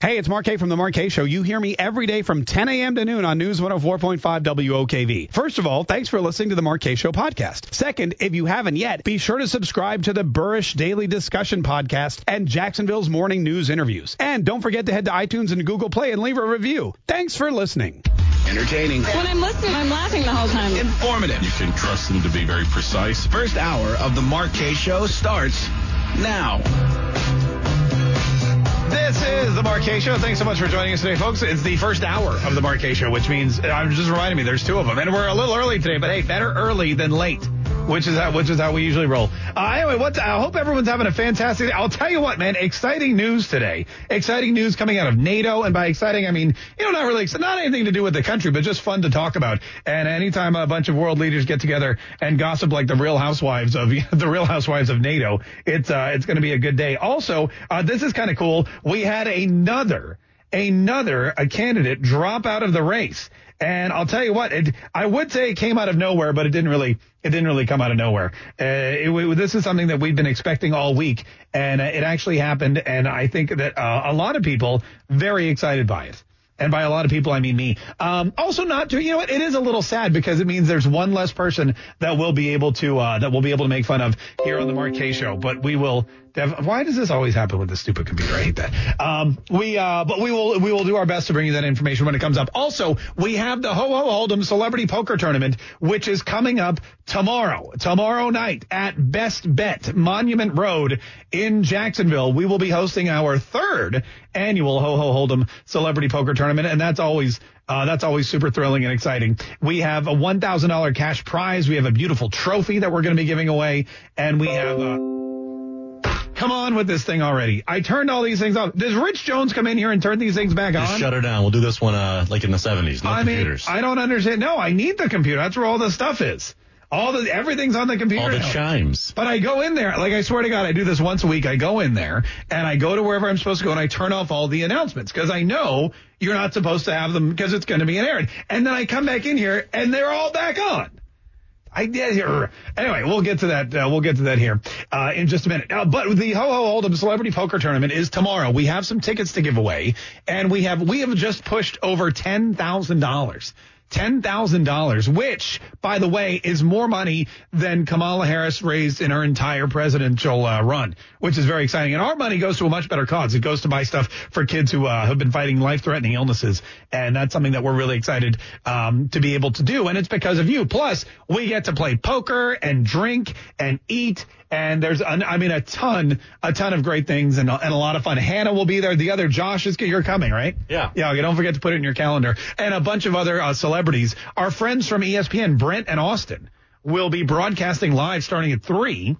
Hey, it's Mark Kaye from the Mark Kaye Show. You hear me every day from 10 a.m. to noon on News 104.5 WOKV. First of all, thanks for listening to the Mark Kaye Show podcast. Second, if you haven't yet, be sure to subscribe to the Burrish Daily Discussion podcast and Jacksonville's morning news interviews. And don't forget to head to iTunes and Google Play and leave a review. Thanks for listening. Entertaining. When I'm listening, I'm laughing the whole time. Informative. You can trust them to be very precise. First hour of the Mark Kaye Show starts now. This is the Mark Show. Thanks so much for joining us today, folks. It's the first hour of the Mark Show, which means uh, I'm just reminding me there's two of them, and we're a little early today. But hey, better early than late, which is how which is how we usually roll. Uh, anyway, what I hope everyone's having a fantastic. I'll tell you what, man, exciting news today. Exciting news coming out of NATO, and by exciting I mean you know not really not anything to do with the country, but just fun to talk about. And anytime a bunch of world leaders get together and gossip like the Real Housewives of the Real Housewives of NATO, it's uh, it's going to be a good day. Also, uh, this is kind of cool. We had another another a candidate drop out of the race. And I'll tell you what, it, I would say it came out of nowhere, but it didn't really, it didn't really come out of nowhere. Uh, it, it, this is something that we've been expecting all week, and uh, it actually happened. And I think that uh, a lot of people very excited by it. And by a lot of people, I mean me. Um, also, not to you know what, it is a little sad because it means there's one less person that will be able to uh, that will be able to make fun of here on the Kaye Show. But we will. Dev- why does this always happen with this stupid computer? I hate that. Um, we uh, but we will we will do our best to bring you that information when it comes up. Also, we have the Ho Ho Hold'em Celebrity Poker Tournament, which is coming up tomorrow, tomorrow night at Best Bet Monument Road in Jacksonville. We will be hosting our third annual Ho Ho Hold'em Celebrity Poker Tournament, and that's always uh, that's always super thrilling and exciting. We have a $1,000 cash prize. We have a beautiful trophy that we're going to be giving away, and we have. Uh, Come on with this thing already. I turned all these things off. Does Rich Jones come in here and turn these things back on? Just on? shut her down. We'll do this one uh, like in the 70s. No I computers. mean, I don't understand. No, I need the computer. That's where all the stuff is. All the everything's on the computer. All the now. chimes. But I go in there, like I swear to God, I do this once a week. I go in there and I go to wherever I'm supposed to go and I turn off all the announcements because I know you're not supposed to have them because it's going to be an errand. And then I come back in here and they're all back on. I did. Anyway, we'll get to that. Uh, we'll get to that here uh, in just a minute. Uh, but the Ho Ho Hold'em Celebrity Poker Tournament is tomorrow. We have some tickets to give away, and we have we have just pushed over ten thousand dollars. $10,000, which, by the way, is more money than Kamala Harris raised in her entire presidential uh, run, which is very exciting. And our money goes to a much better cause. It goes to buy stuff for kids who uh, have been fighting life-threatening illnesses. And that's something that we're really excited um, to be able to do. And it's because of you. Plus, we get to play poker and drink and eat and there's, an, I mean, a ton, a ton of great things and, and a lot of fun. Hannah will be there. The other Josh is, you're coming, right? Yeah. Yeah. Okay, don't forget to put it in your calendar. And a bunch of other uh, celebrities. Our friends from ESPN, Brent and Austin, will be broadcasting live starting at three.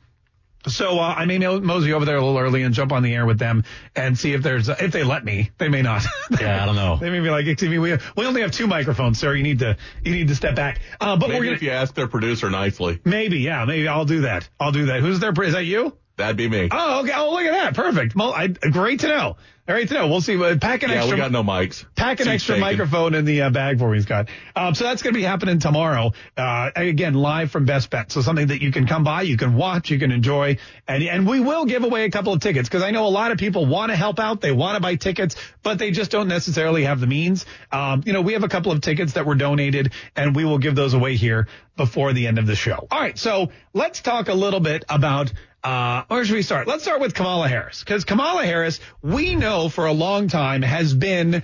So uh, I may mo- mosey over there a little early and jump on the air with them and see if there's uh, if they let me. They may not. Yeah, I don't know. they may be like, "Excuse me, we we only have two microphones, sir. You need to you need to step back." Uh, but we're Maybe gonna if you ask their producer nicely, maybe yeah maybe I'll do that. I'll do that. Who's there? Is that you? that'd be me. Oh, okay. Oh, look at that. Perfect. Well, I, great to know. Great so. We'll see. Pack an yeah, extra. we got no mics. Pack an Seats extra taken. microphone in the uh, bag for me, Scott. Um, so that's going to be happening tomorrow. Uh, again, live from Best Bet. So something that you can come by, you can watch, you can enjoy, and and we will give away a couple of tickets because I know a lot of people want to help out, they want to buy tickets, but they just don't necessarily have the means. Um, you know, we have a couple of tickets that were donated, and we will give those away here before the end of the show. All right, so let's talk a little bit about uh, where should we start? Let's start with Kamala Harris because Kamala Harris, we know for a long time has been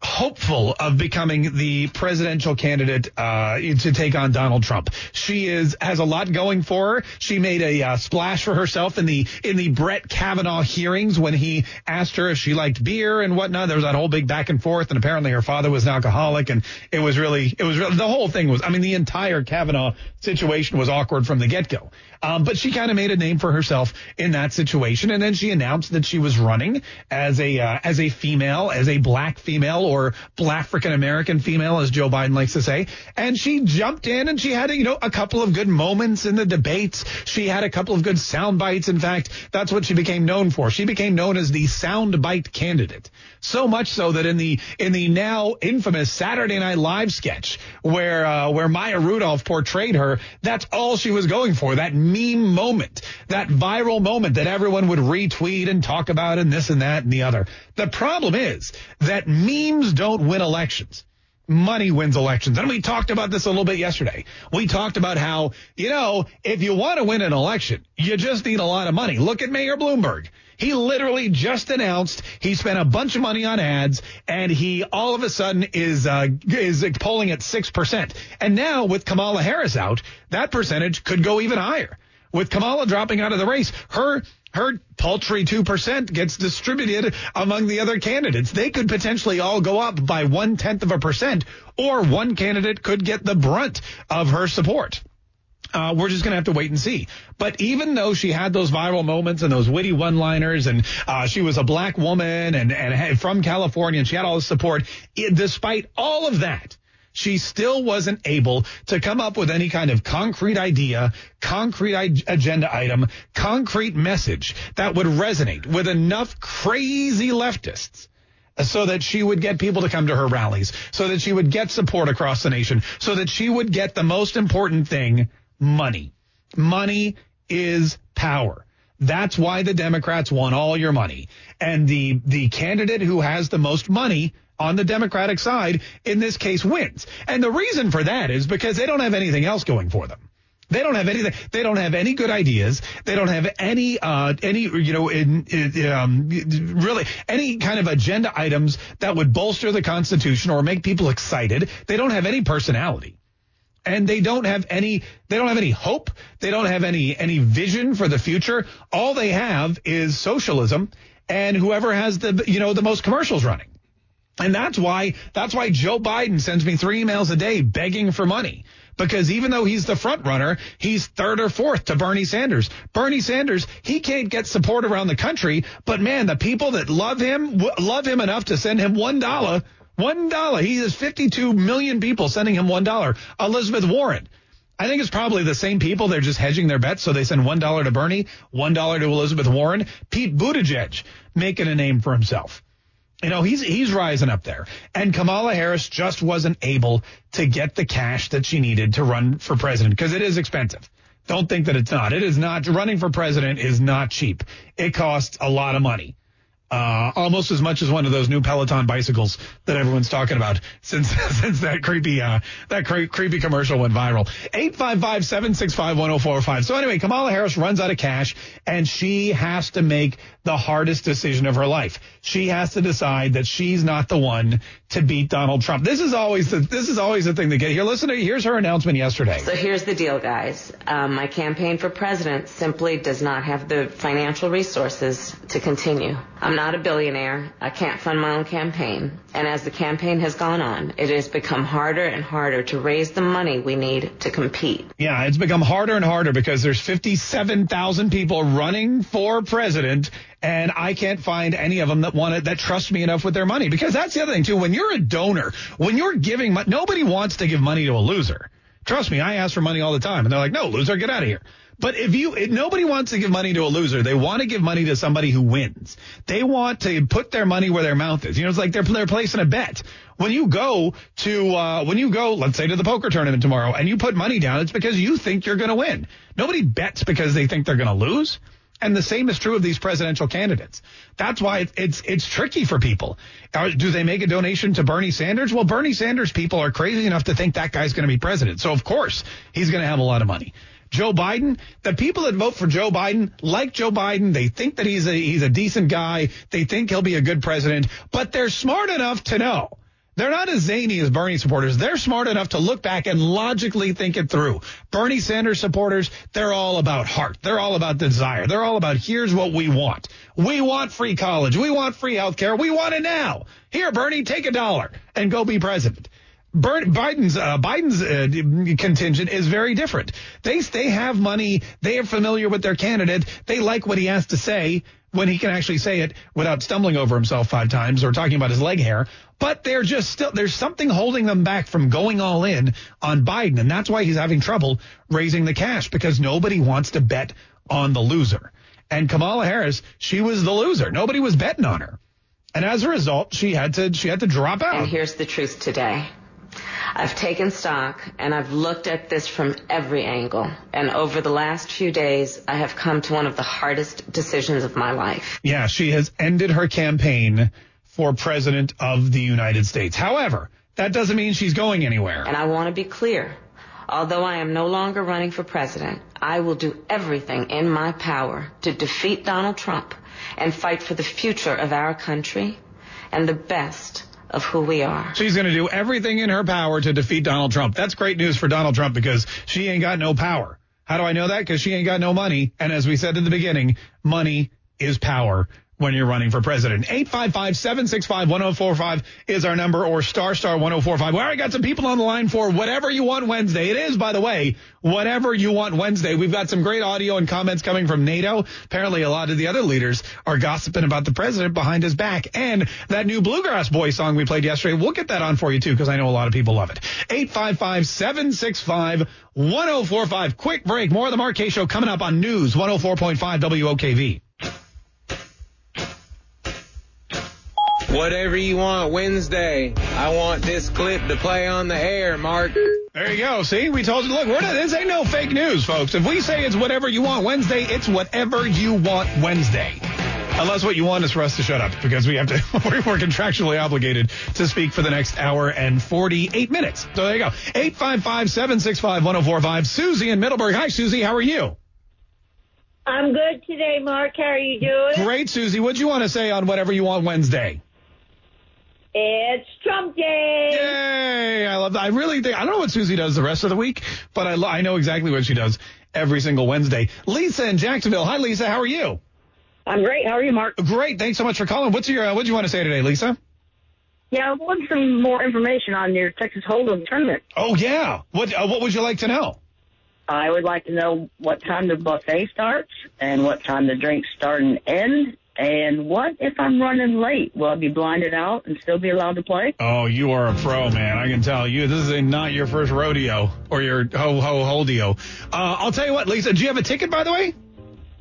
hopeful of becoming the presidential candidate uh, to take on Donald Trump. She is has a lot going for her. She made a uh, splash for herself in the in the Brett Kavanaugh hearings when he asked her if she liked beer and whatnot. There was that whole big back and forth, and apparently her father was an alcoholic, and it was really it was the whole thing was. I mean, the entire Kavanaugh situation was awkward from the get go. Um, but she kind of made a name for herself in that situation, and then she announced that she was running as a uh, as a female, as a black female or black African American female, as Joe Biden likes to say, and she jumped in and she had you know a couple of good moments in the debates. She had a couple of good sound bites. In fact, that's what she became known for. She became known as the sound bite candidate. So much so that in the in the now infamous Saturday Night Live sketch where uh, where Maya Rudolph portrayed her, that's all she was going for. That meme moment, that viral moment that everyone would retweet and talk about and this and that and the other. The problem is that memes don't win elections money wins elections. And we talked about this a little bit yesterday. We talked about how, you know, if you want to win an election, you just need a lot of money. Look at Mayor Bloomberg. He literally just announced he spent a bunch of money on ads and he all of a sudden is uh, is polling at 6%. And now with Kamala Harris out, that percentage could go even higher. With Kamala dropping out of the race, her her paltry 2% gets distributed among the other candidates. They could potentially all go up by one tenth of a percent, or one candidate could get the brunt of her support. Uh, we're just going to have to wait and see. But even though she had those viral moments and those witty one-liners, and uh, she was a black woman and and from California, and she had all the support, it, despite all of that, she still wasn't able to come up with any kind of concrete idea, concrete I- agenda item, concrete message that would resonate with enough crazy leftists so that she would get people to come to her rallies, so that she would get support across the nation, so that she would get the most important thing money. Money is power. That's why the Democrats want all your money. And the, the candidate who has the most money on the Democratic side in this case wins. And the reason for that is because they don't have anything else going for them. They don't have anything. They don't have any good ideas. They don't have any, uh, any, you know, in, in, um, really any kind of agenda items that would bolster the Constitution or make people excited. They don't have any personality and they don't have any they don't have any hope. They don't have any any vision for the future. All they have is socialism and whoever has the you know the most commercials running. And that's why that's why Joe Biden sends me 3 emails a day begging for money. Because even though he's the front runner, he's third or fourth to Bernie Sanders. Bernie Sanders, he can't get support around the country, but man, the people that love him love him enough to send him $1 one dollar. He has 52 million people sending him one dollar. Elizabeth Warren. I think it's probably the same people. They're just hedging their bets. So they send one dollar to Bernie, one dollar to Elizabeth Warren. Pete Buttigieg making a name for himself. You know, he's he's rising up there. And Kamala Harris just wasn't able to get the cash that she needed to run for president because it is expensive. Don't think that it's not. It is not. Running for president is not cheap. It costs a lot of money uh, almost as much as one of those new Peloton bicycles that everyone's talking about since since that creepy uh, that cre- creepy commercial went viral. 855-765-1045. So anyway, Kamala Harris runs out of cash and she has to make the hardest decision of her life. She has to decide that she's not the one to beat Donald Trump. This is always the this is always the thing to get here. Listen to here's her announcement yesterday. So here's the deal, guys. Um, my campaign for president simply does not have the financial resources to continue. I'm not a billionaire. I can't fund my own campaign. And as the campaign has gone on, it has become harder and harder to raise the money we need to compete. Yeah, it's become harder and harder because there's 57,000 people running for president and I can't find any of them that want it, that trust me enough with their money. Because that's the other thing too. When you're a donor, when you're giving, money, nobody wants to give money to a loser. Trust me, I ask for money all the time, and they're like, "No, loser, get out of here." But if you, if nobody wants to give money to a loser. They want to give money to somebody who wins. They want to put their money where their mouth is. You know, it's like they're, they're placing a bet. When you go to, uh, when you go, let's say to the poker tournament tomorrow and you put money down, it's because you think you're going to win. Nobody bets because they think they're going to lose. And the same is true of these presidential candidates. That's why it's it's tricky for people. do they make a donation to Bernie Sanders? Well, Bernie Sanders people are crazy enough to think that guy's going to be president. So of course he's going to have a lot of money. Joe Biden, the people that vote for Joe Biden like Joe Biden. They think that he's a he's a decent guy. They think he'll be a good president, but they're smart enough to know They're not as zany as Bernie supporters. They're smart enough to look back and logically think it through. Bernie Sanders supporters, they're all about heart. They're all about desire. They're all about here's what we want. We want free college. We want free health care. We want it now. Here, Bernie, take a dollar and go be president. Biden's uh, Biden's uh, contingent is very different. They they have money. They are familiar with their candidate. They like what he has to say when he can actually say it without stumbling over himself five times or talking about his leg hair. But they're just still there's something holding them back from going all in on Biden, and that's why he's having trouble raising the cash because nobody wants to bet on the loser. And Kamala Harris, she was the loser. Nobody was betting on her. And as a result, she had to she had to drop out. And here's the truth today. I've taken stock and I've looked at this from every angle. And over the last few days, I have come to one of the hardest decisions of my life. Yeah, she has ended her campaign for president of the United States. However, that doesn't mean she's going anywhere. And I want to be clear. Although I am no longer running for president, I will do everything in my power to defeat Donald Trump and fight for the future of our country and the best of who we are. She's going to do everything in her power to defeat Donald Trump. That's great news for Donald Trump because she ain't got no power. How do I know that? Because she ain't got no money. And as we said in the beginning, money is power when you're running for president. 855-765-1045 is our number or star star 1045. We already got some people on the line for whatever you want Wednesday. It is, by the way, whatever you want Wednesday. We've got some great audio and comments coming from NATO. Apparently a lot of the other leaders are gossiping about the president behind his back and that new Bluegrass Boy song we played yesterday. We'll get that on for you too because I know a lot of people love it. 855-765-1045. Quick break. More of the Mark Kaye Show coming up on News 104.5 WOKV. Whatever you want Wednesday. I want this clip to play on the air, Mark. There you go. See, we told you. Look, we're not, this ain't no fake news, folks. If we say it's whatever you want Wednesday, it's whatever you want Wednesday. Unless what you want is for us to shut up because we have to, we're contractually obligated to speak for the next hour and 48 minutes. So there you go. 855-765-1045. Susie in Middleburg. Hi, Susie. How are you? I'm good today, Mark. How are you doing? Great, Susie. What'd you want to say on whatever you want Wednesday? It's Trump Day. Yay! I love that. I really think, I don't know what Susie does the rest of the week, but I, I know exactly what she does every single Wednesday. Lisa in Jacksonville. Hi, Lisa. How are you? I'm great. How are you, Mark? Great. Thanks so much for calling. What's your, uh, what do you want to say today, Lisa? Yeah, I want some more information on your Texas Hold'em tournament. Oh, yeah. What, uh, what would you like to know? I would like to know what time the buffet starts and what time the drinks start and end and what if I'm running late? Will I be blinded out and still be allowed to play? Oh, you are a pro, man. I can tell you. This is not your first rodeo or your ho ho holdeo. Uh, I'll tell you what, Lisa. Do you have a ticket, by the way?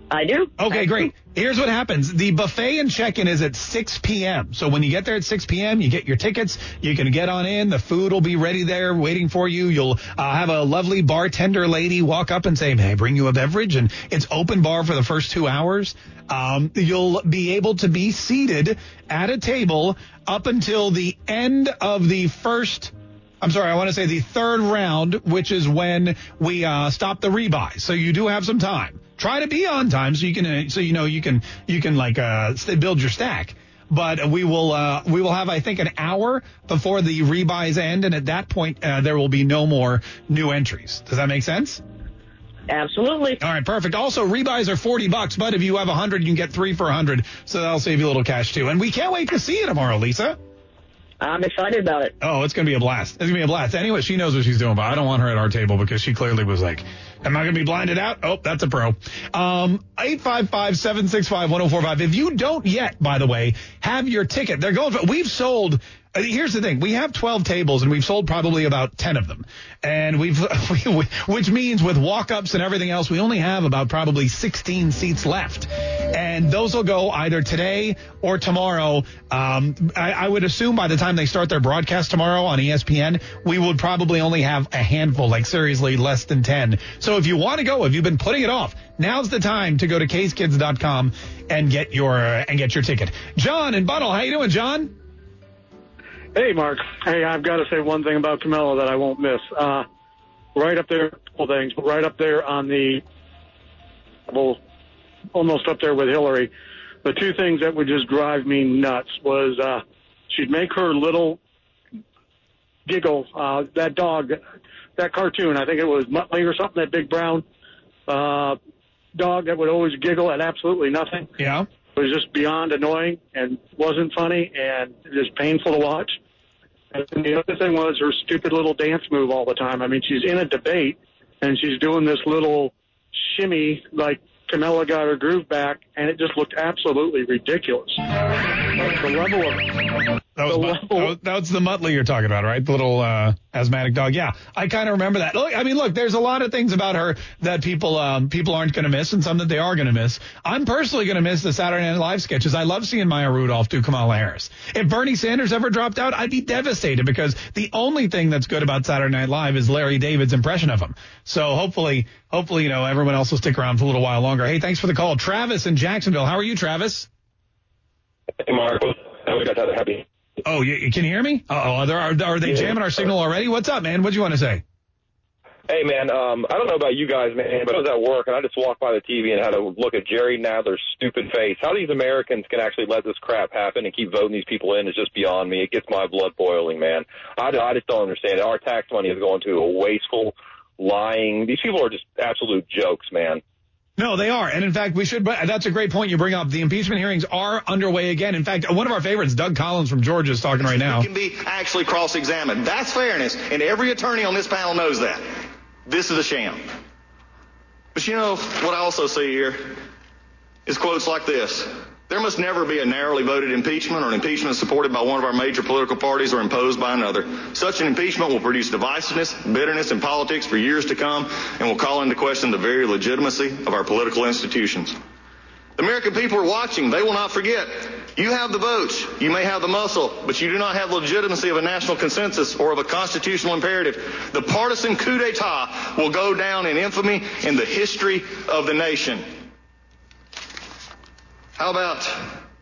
I do. Okay, great. Here's what happens. The buffet and check-in is at 6 p.m. So when you get there at 6 p.m., you get your tickets. You can get on in. The food will be ready there waiting for you. You'll uh, have a lovely bartender lady walk up and say, may I bring you a beverage? And it's open bar for the first two hours. Um, you'll be able to be seated at a table up until the end of the first I'm sorry, I want to say the third round, which is when we uh, stop the rebuy. So you do have some time. Try to be on time so you can, uh, so you know you can you can like uh, build your stack. But we will uh, we will have I think an hour before the rebuys end, and at that point uh, there will be no more new entries. Does that make sense? Absolutely. All right, perfect. Also, rebuys are 40 bucks, but if you have 100, you can get three for 100. So that'll save you a little cash too. And we can't wait to see you tomorrow, Lisa. I'm excited about it. Oh, it's going to be a blast. It's going to be a blast. Anyway, she knows what she's doing, but I don't want her at our table because she clearly was like, am I going to be blinded out? Oh, that's a pro. Um, 855-765-1045. If you don't yet, by the way, have your ticket. They're going for, we've sold here's the thing. We have 12 tables and we've sold probably about 10 of them. And we've, which means with walk-ups and everything else, we only have about probably 16 seats left. And those will go either today or tomorrow. Um, I, I would assume by the time they start their broadcast tomorrow on ESPN, we would probably only have a handful, like seriously less than 10. So if you want to go, if you've been putting it off, now's the time to go to casekids.com and get your, uh, and get your ticket. John and Bunnell, how you doing, John? Hey, Mark. Hey, I've got to say one thing about Camilla that I won't miss. Uh, right up there, couple things, but right up there on the, well, almost up there with Hillary. The two things that would just drive me nuts was uh, she'd make her little giggle. Uh, that dog, that cartoon, I think it was Muttley or something, that big brown uh, dog that would always giggle at absolutely nothing. Yeah. It was just beyond annoying and wasn't funny and just painful to watch. And the other thing was her stupid little dance move all the time. I mean, she's in a debate and she's doing this little shimmy like Camilla got her groove back, and it just looked absolutely ridiculous. Like the level of That was, the Mut- level- that was, that's the Muttley you're talking about, right? The little uh, asthmatic dog. Yeah, I kind of remember that. Look, I mean, look, there's a lot of things about her that people um, people aren't going to miss, and some that they are going to miss. I'm personally going to miss the Saturday Night Live sketches. I love seeing Maya Rudolph do Kamala Harris. If Bernie Sanders ever dropped out, I'd be devastated because the only thing that's good about Saturday Night Live is Larry David's impression of him. So hopefully, hopefully, you know, everyone else will stick around for a little while longer. Hey, thanks for the call, Travis in Jacksonville. How are you, Travis? Hey, Mark. We got that happy. Oh, you, you can hear me? Uh oh, are, are, they jamming our signal already? What's up, man? What do you want to say? Hey, man. Um, I don't know about you guys, man, but I was at work and I just walked by the TV and had to look at Jerry Nadler's stupid face. How these Americans can actually let this crap happen and keep voting these people in is just beyond me. It gets my blood boiling, man. I, I just don't understand it. Our tax money is going to a wasteful, lying. These people are just absolute jokes, man. No, they are. And in fact, we should, that's a great point you bring up. The impeachment hearings are underway again. In fact, one of our favorites, Doug Collins from Georgia, is talking right now. can be actually cross-examined. That's fairness, and every attorney on this panel knows that. This is a sham. But you know what I also see here is quotes like this. There must never be a narrowly voted impeachment or an impeachment supported by one of our major political parties or imposed by another. Such an impeachment will produce divisiveness, bitterness in politics for years to come and will call into question the very legitimacy of our political institutions. The American people are watching. They will not forget. You have the votes. You may have the muscle, but you do not have the legitimacy of a national consensus or of a constitutional imperative. The partisan coup d'etat will go down in infamy in the history of the nation. How about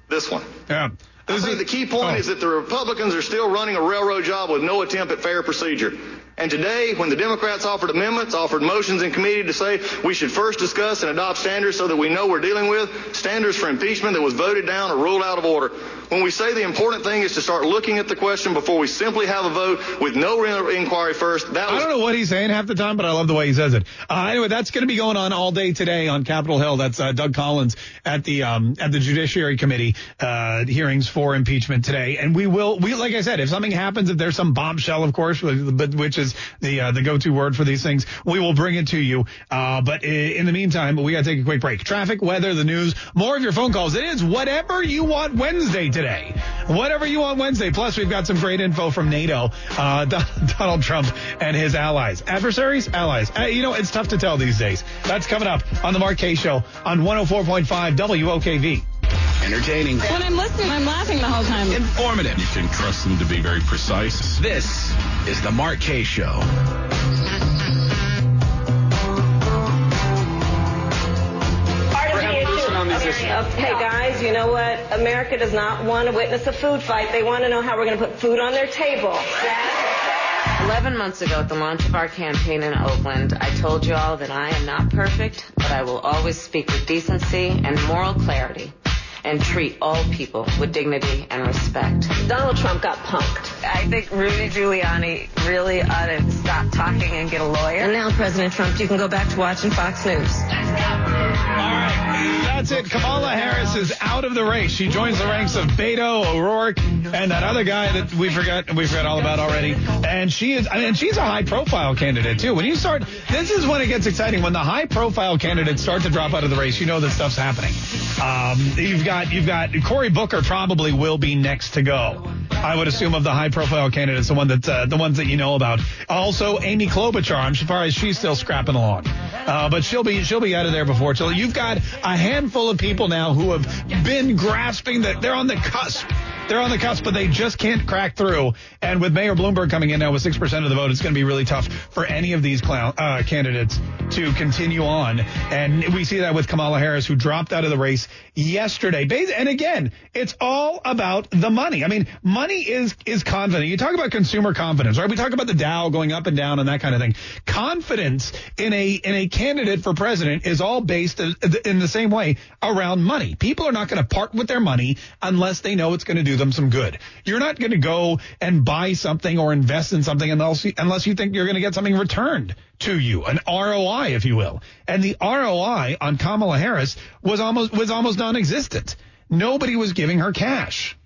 this one? Yeah. I think the key point Oh. is that the Republicans are still running a railroad job with no attempt at fair procedure. And today, when the Democrats offered amendments, offered motions in committee to say we should first discuss and adopt standards so that we know we're dealing with standards for impeachment that was voted down or ruled out of order. When we say the important thing is to start looking at the question before we simply have a vote with no re- inquiry first, that I don't know what he's saying half the time, but I love the way he says it. Uh, anyway, that's going to be going on all day today on Capitol Hill. That's uh, Doug Collins at the um, at the Judiciary Committee uh, hearings for impeachment today, and we will we like I said, if something happens, if there's some bombshell, of course, but which is the uh, the go-to word for these things, we will bring it to you. Uh, but in the meantime, we got to take a quick break. Traffic, weather, the news, more of your phone calls. It is whatever you want Wednesday today. Whatever you want Wednesday. Plus, we've got some great info from NATO, uh, Donald Trump and his allies. Adversaries? Allies. Uh, you know, it's tough to tell these days. That's coming up on the Mark Kaye Show on 104.5 WOKV. Entertaining. When I'm listening, I'm laughing the whole time. Informative. You can trust them to be very precise. This is the Mark Kaye Show. Okay, guys, you know what? America does not want to witness a food fight. They want to know how we're going to put food on their table. 11 months ago at the launch of our campaign in Oakland, I told you all that I am not perfect, but I will always speak with decency and moral clarity and treat all people with dignity and respect. Donald Trump got punked. I think Rudy Giuliani really ought to stop talking and get a lawyer. And now, President Trump, you can go back to watching Fox News. All right, that's it. Kamala Harris is out of the race. She joins the ranks of Beto O'Rourke and that other guy that we forgot we forgot all about already. And she is, I mean, she's a high-profile candidate too. When you start, this is when it gets exciting. When the high-profile candidates start to drop out of the race, you know that stuff's happening. Um, you've got you've got Cory Booker probably will be next to go. I would assume of the high-profile candidates, the one that uh, the ones that you know about. Also, Amy Klobuchar. I'm surprised she's still scrapping along, uh, but she'll be she'll be out of there before. So you've got a handful of people now who have been grasping that they're on the cusp. They're on the cusp, but they just can't crack through. And with Mayor Bloomberg coming in now with 6% of the vote, it's going to be really tough for any of these clown, uh, candidates to continue on. And we see that with Kamala Harris, who dropped out of the race yesterday. And again, it's all about the money. I mean, money is, is confident. You talk about consumer confidence, right? We talk about the Dow going up and down and that kind of thing. Confidence in a, in a candidate for president is all based in the same way around money. People are not going to part with their money unless they know it's going to do them some good. You're not going to go and buy something or invest in something unless you, unless you think you're going to get something returned to you, an ROI, if you will. And the ROI on Kamala Harris was almost was almost non-existent. Nobody was giving her cash.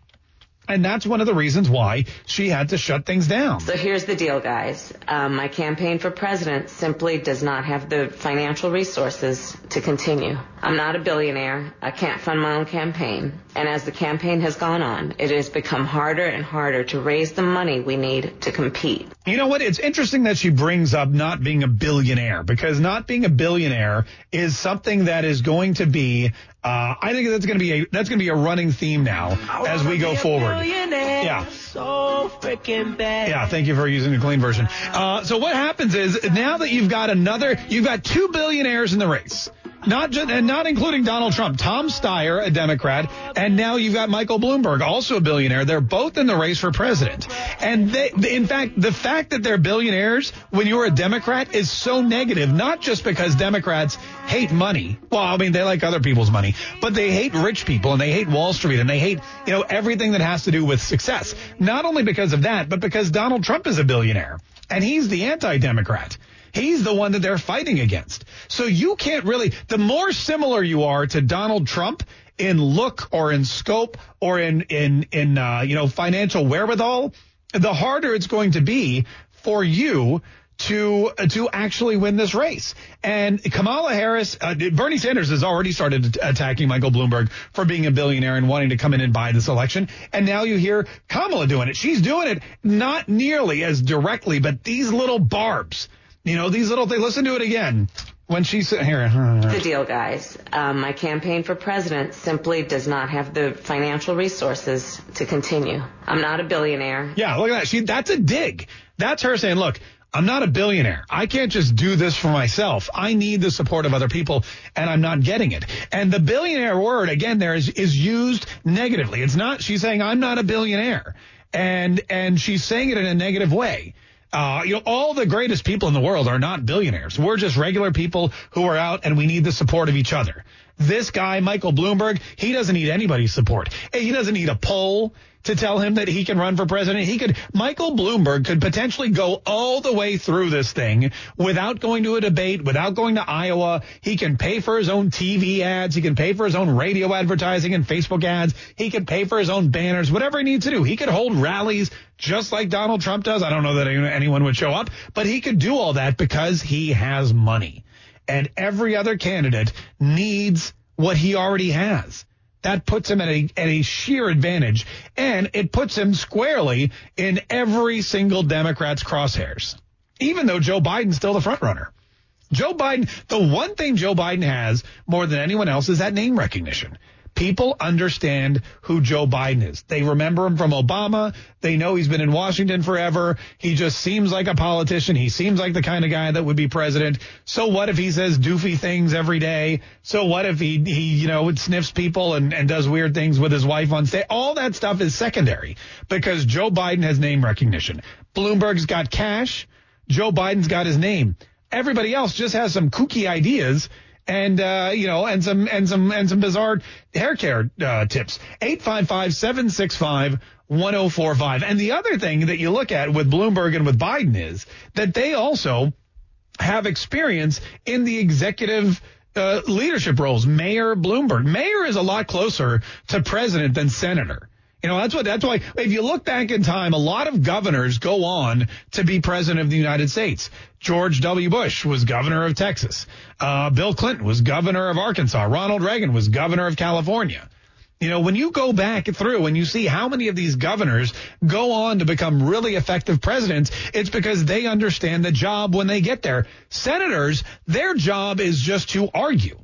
And that's one of the reasons why she had to shut things down. So here's the deal, guys. Um, my campaign for president simply does not have the financial resources to continue. I'm not a billionaire. I can't fund my own campaign. And as the campaign has gone on, it has become harder and harder to raise the money we need to compete. You know what? It's interesting that she brings up not being a billionaire because not being a billionaire is something that is going to be uh, I think that's going to be a that's going to be a running theme now as we go forward. Yeah. So freaking bad. Yeah. Thank you for using the clean version. Uh, so what happens is now that you've got another, you've got two billionaires in the race. Not just, and not including Donald Trump, Tom Steyer, a Democrat, and now you've got Michael Bloomberg, also a billionaire. They're both in the race for president. And they, in fact, the fact that they're billionaires when you're a Democrat is so negative, not just because Democrats hate money. Well, I mean, they like other people's money, but they hate rich people and they hate Wall Street and they hate, you know, everything that has to do with success. Not only because of that, but because Donald Trump is a billionaire and he's the anti-Democrat. He's the one that they're fighting against. So you can't really, the more similar you are to Donald Trump in look or in scope or in, in, in, uh, you know, financial wherewithal, the harder it's going to be for you to to actually win this race. And Kamala Harris, uh, Bernie Sanders has already started attacking Michael Bloomberg for being a billionaire and wanting to come in and buy this election. And now you hear Kamala doing it. She's doing it not nearly as directly, but these little barbs you know, these little things. Listen to it again. When she said, here. The deal, guys. Um, my campaign for president simply does not have the financial resources to continue. I'm not a billionaire. Yeah, look at that. She, that's a dig. That's her saying, look, I'm not a billionaire. I can't just do this for myself. I need the support of other people and I'm not getting it. And the billionaire word again there is, is used negatively. It's not, she's saying I'm not a billionaire and, and she's saying it in a negative way. Uh, you know, all the greatest people in the world are not billionaires. We're just regular people who are out and we need the support of each other. This guy, Michael Bloomberg, he doesn't need anybody's support. He doesn't need a poll to tell him that he can run for president. He could, Michael Bloomberg could potentially go all the way through this thing without going to a debate, without going to Iowa. He can pay for his own TV ads. He can pay for his own radio advertising and Facebook ads. He can pay for his own banners, whatever he needs to do. He could hold rallies just like Donald Trump does. I don't know that anyone would show up, but he could do all that because he has money. And every other candidate needs what he already has. That puts him at a, at a sheer advantage, and it puts him squarely in every single Democrat's crosshairs, even though Joe Biden's still the front runner. Joe Biden, the one thing Joe Biden has more than anyone else is that name recognition. People understand who Joe Biden is. They remember him from Obama. They know he's been in Washington forever. He just seems like a politician. He seems like the kind of guy that would be president. So what if he says doofy things every day? So what if he, he, you know, sniffs people and, and does weird things with his wife on stage? All that stuff is secondary because Joe Biden has name recognition. Bloomberg's got cash. Joe Biden's got his name. Everybody else just has some kooky ideas and uh, you know, and some and some and some bizarre hair care uh, tips. 855-765-1045. And the other thing that you look at with Bloomberg and with Biden is that they also have experience in the executive uh, leadership roles. Mayor Bloomberg. Mayor is a lot closer to president than senator. You know, that's what, that's why if you look back in time, a lot of governors go on to be president of the United States. George W. Bush was governor of Texas. Uh, Bill Clinton was governor of Arkansas. Ronald Reagan was governor of California. You know, when you go back through and you see how many of these governors go on to become really effective presidents, it's because they understand the job when they get there. Senators, their job is just to argue.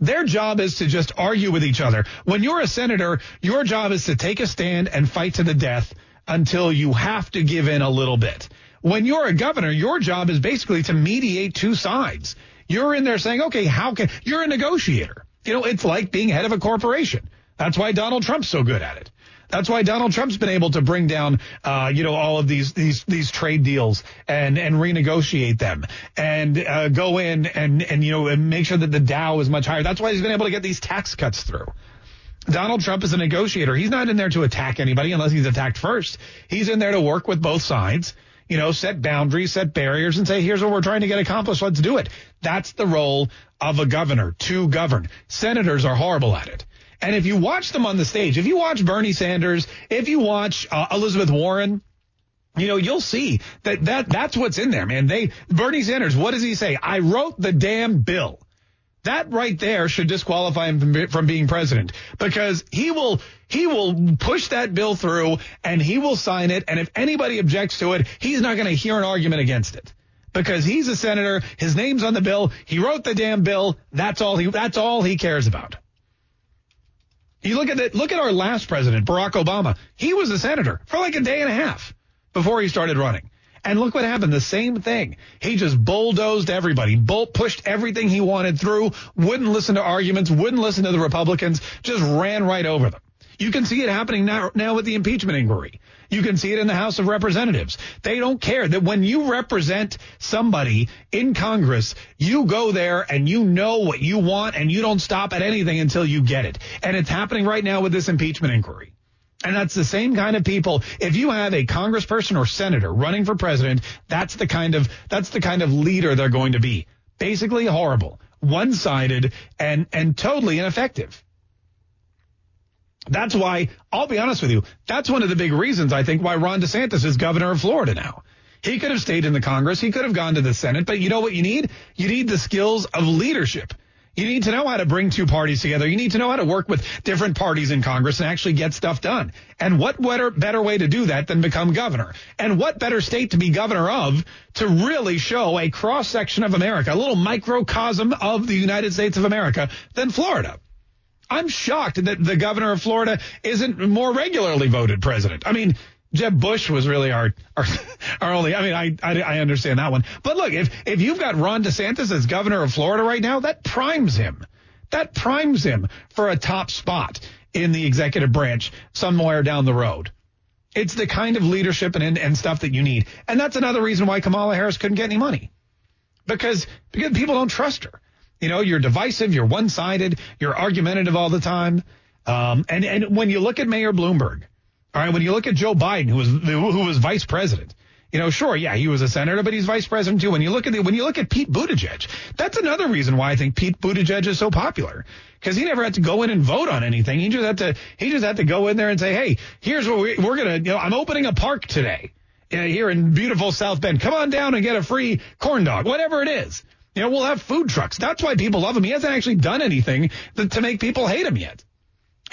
Their job is to just argue with each other. When you're a senator, your job is to take a stand and fight to the death until you have to give in a little bit. When you're a governor, your job is basically to mediate two sides. You're in there saying, okay, how can, you're a negotiator. You know, it's like being head of a corporation. That's why Donald Trump's so good at it. That's why Donald Trump's been able to bring down, uh, you know, all of these these these trade deals and and renegotiate them and uh, go in and and you know and make sure that the Dow is much higher. That's why he's been able to get these tax cuts through. Donald Trump is a negotiator. He's not in there to attack anybody unless he's attacked first. He's in there to work with both sides, you know, set boundaries, set barriers, and say, here's what we're trying to get accomplished. Let's do it. That's the role of a governor to govern. Senators are horrible at it. And if you watch them on the stage, if you watch Bernie Sanders, if you watch uh, Elizabeth Warren, you know, you'll see that, that that's what's in there, man. They, Bernie Sanders, what does he say? I wrote the damn bill. That right there should disqualify him from, being president because he will, he will push that bill through and he will sign it. And if anybody objects to it, he's not going to hear an argument against it because he's a senator. His name's on the bill. He wrote the damn bill. That's all he, that's all he cares about. You look at it, look at our last president, Barack Obama. He was a senator for like a day and a half before he started running. And look what happened. The same thing. He just bulldozed everybody, pushed everything he wanted through, wouldn't listen to arguments, wouldn't listen to the Republicans, just ran right over them. You can see it happening now, now with the impeachment inquiry. You can see it in the House of Representatives. They don't care that when you represent somebody in Congress, you go there and you know what you want and you don't stop at anything until you get it. And it's happening right now with this impeachment inquiry. And that's the same kind of people. If you have a congressperson or senator running for president, that's the kind of, that's the kind of leader they're going to be. Basically horrible, one-sided, and, and totally ineffective. That's why, I'll be honest with you, that's one of the big reasons I think why Ron DeSantis is governor of Florida now. He could have stayed in the Congress. He could have gone to the Senate, but you know what you need? You need the skills of leadership. You need to know how to bring two parties together. You need to know how to work with different parties in Congress and actually get stuff done. And what better, better way to do that than become governor? And what better state to be governor of to really show a cross section of America, a little microcosm of the United States of America than Florida? I'm shocked that the governor of Florida isn't more regularly voted president. I mean, Jeb Bush was really our, our, our only, I mean, I, I, I, understand that one. But look, if, if you've got Ron DeSantis as governor of Florida right now, that primes him. That primes him for a top spot in the executive branch somewhere down the road. It's the kind of leadership and, and stuff that you need. And that's another reason why Kamala Harris couldn't get any money. Because, because people don't trust her. You know, you're divisive, you're one-sided, you're argumentative all the time. Um, and, and when you look at Mayor Bloomberg, all right, when you look at Joe Biden, who was who was vice president, you know, sure, yeah, he was a senator, but he's vice president too. When you look at the, when you look at Pete Buttigieg, that's another reason why I think Pete Buttigieg is so popular because he never had to go in and vote on anything. He just had to he just had to go in there and say, hey, here's what we, we're gonna, you know, I'm opening a park today know, here in beautiful South Bend. Come on down and get a free corn dog, whatever it is. You know, we'll have food trucks. That's why people love him. He hasn't actually done anything to, make people hate him yet.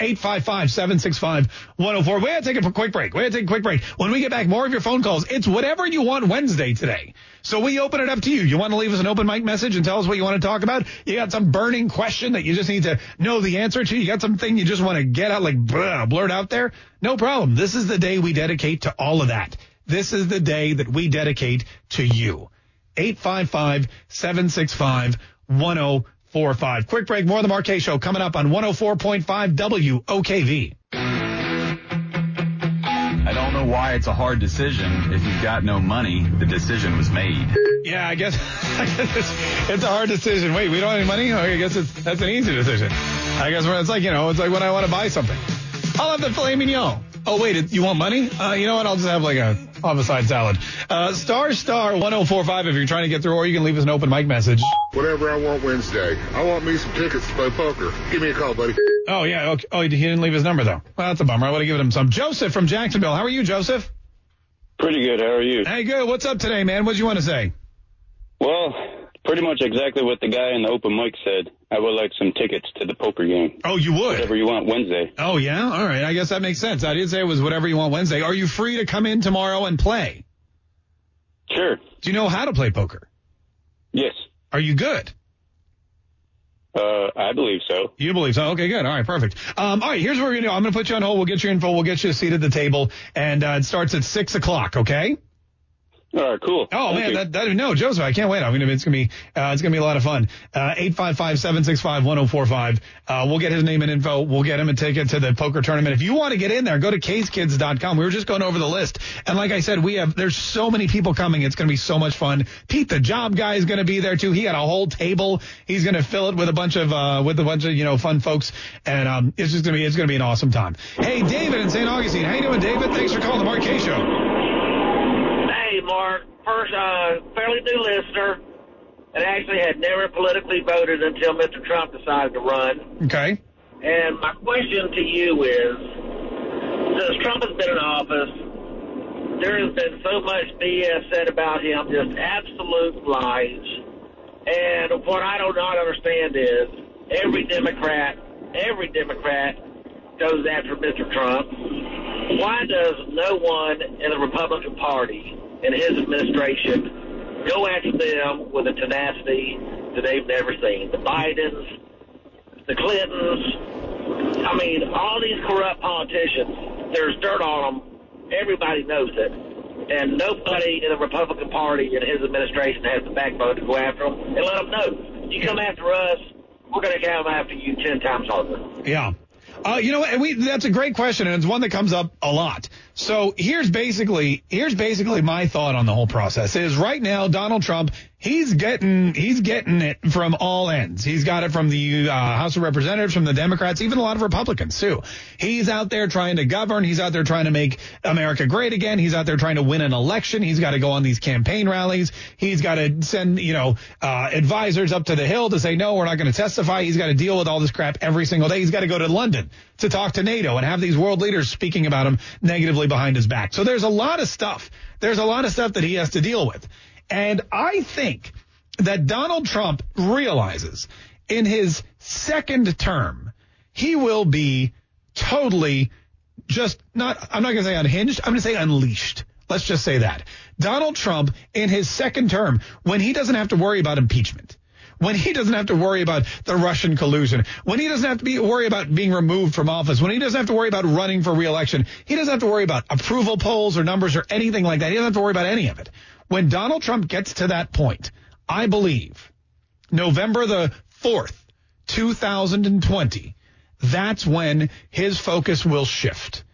855-765-104. We gotta take a quick break. We gotta take a quick break. When we get back, more of your phone calls. It's whatever you want Wednesday today. So we open it up to you. You want to leave us an open mic message and tell us what you want to talk about? You got some burning question that you just need to know the answer to? You got something you just want to get out, like blah, blurt out there? No problem. This is the day we dedicate to all of that. This is the day that we dedicate to you. 855-765-1045. Quick break. More of the Mark Kaye Show coming up on 104.5 WOKV. I don't know why it's a hard decision. If you've got no money, the decision was made. Yeah, I guess, I guess it's, it's, a hard decision. Wait, we don't have any money? I guess it's, that's an easy decision. I guess it's like, you know, it's like when I want to buy something. I'll have the filet mignon. Oh, wait, you want money? Uh, you know what? I'll just have like a homicide salad. Uh, star star 1045 if you're trying to get through, or you can leave us an open mic message. Whatever I want Wednesday. I want me some tickets to play poker. Give me a call, buddy. Oh, yeah. Okay. Oh, he didn't leave his number, though. Well, that's a bummer. I would have given him some. Joseph from Jacksonville. How are you, Joseph? Pretty good. How are you? Hey, good. What's up today, man? What do you want to say? Well, pretty much exactly what the guy in the open mic said. I would like some tickets to the poker game. Oh, you would? Whatever you want Wednesday. Oh, yeah? All right. I guess that makes sense. I didn't say it was whatever you want Wednesday. Are you free to come in tomorrow and play? Sure. Do you know how to play poker? Yes. Are you good? Uh, I believe so. You believe so? Okay, good. All right, perfect. Um, all right, here's what we're gonna do. I'm gonna put you on hold. We'll get your info. We'll get you a seat at the table, and uh, it starts at six o'clock. Okay? All right, cool. Oh Thank man, that, that no, Joseph, I can't wait. I'm gonna it's gonna be uh, it's gonna be a lot of fun. Uh, Eight five five seven six five one zero four five. Uh, we'll get his name and info. We'll get him a ticket to the poker tournament. If you want to get in there, go to casekids.com. We were just going over the list, and like I said, we have there's so many people coming. It's gonna be so much fun. Pete, the job guy, is gonna be there too. He got a whole table. He's gonna fill it with a bunch of uh, with a bunch of you know fun folks, and um, it's just gonna be it's gonna be an awesome time. Hey, David in St. Augustine, how you doing, David? Thanks for calling the Mark Kaye Show. Mark. First, uh, fairly new listener, and actually had never politically voted until Mr. Trump decided to run. Okay. And my question to you is, since Trump has been in office, there has been so much BS said about him, just absolute lies. And what I do not understand is, every Democrat, every Democrat goes after Mr. Trump. Why does no one in the Republican Party and his administration go after them with a tenacity that they've never seen? The Bidens, the Clintons, I mean, all these corrupt politicians, there's dirt on them. Everybody knows it. And nobody in the Republican Party and his administration has the backbone to go after them and let them know. You come after us, we're going to come after you ten times harder. Yeah. Uh, you know, we that's a great question, and it's one that comes up a lot. So here's basically here's basically my thought on the whole process is right now Donald Trump he's getting he's getting it from all ends. He's got it from the uh, House of Representatives, from the Democrats, even a lot of Republicans too. He's out there trying to govern. He's out there trying to make America great again. He's out there trying to win an election. He's got to go on these campaign rallies. He's got to send you know uh, advisors up to the hill to say no, we're not going to testify. He's got to deal with all this crap every single day. He's got to go to London to talk to NATO and have these world leaders speaking about him negatively behind his back. So there's a lot of stuff. There's a lot of stuff that he has to deal with. And I think that Donald Trump realizes in his second term, he will be totally just not, I'm not going to say unhinged. I'm going to say unleashed. Let's just say that. Donald Trump in his second term, when he doesn't have to worry about impeachment, when he doesn't have to worry about the Russian collusion, when he doesn't have to be worry about being removed from office, when he doesn't have to worry about running for reelection, he doesn't have to worry about approval polls or numbers or anything like that. He doesn't have to worry about any of it. When Donald Trump gets to that point, I believe November the 4th, 2020, that's when his focus will shift.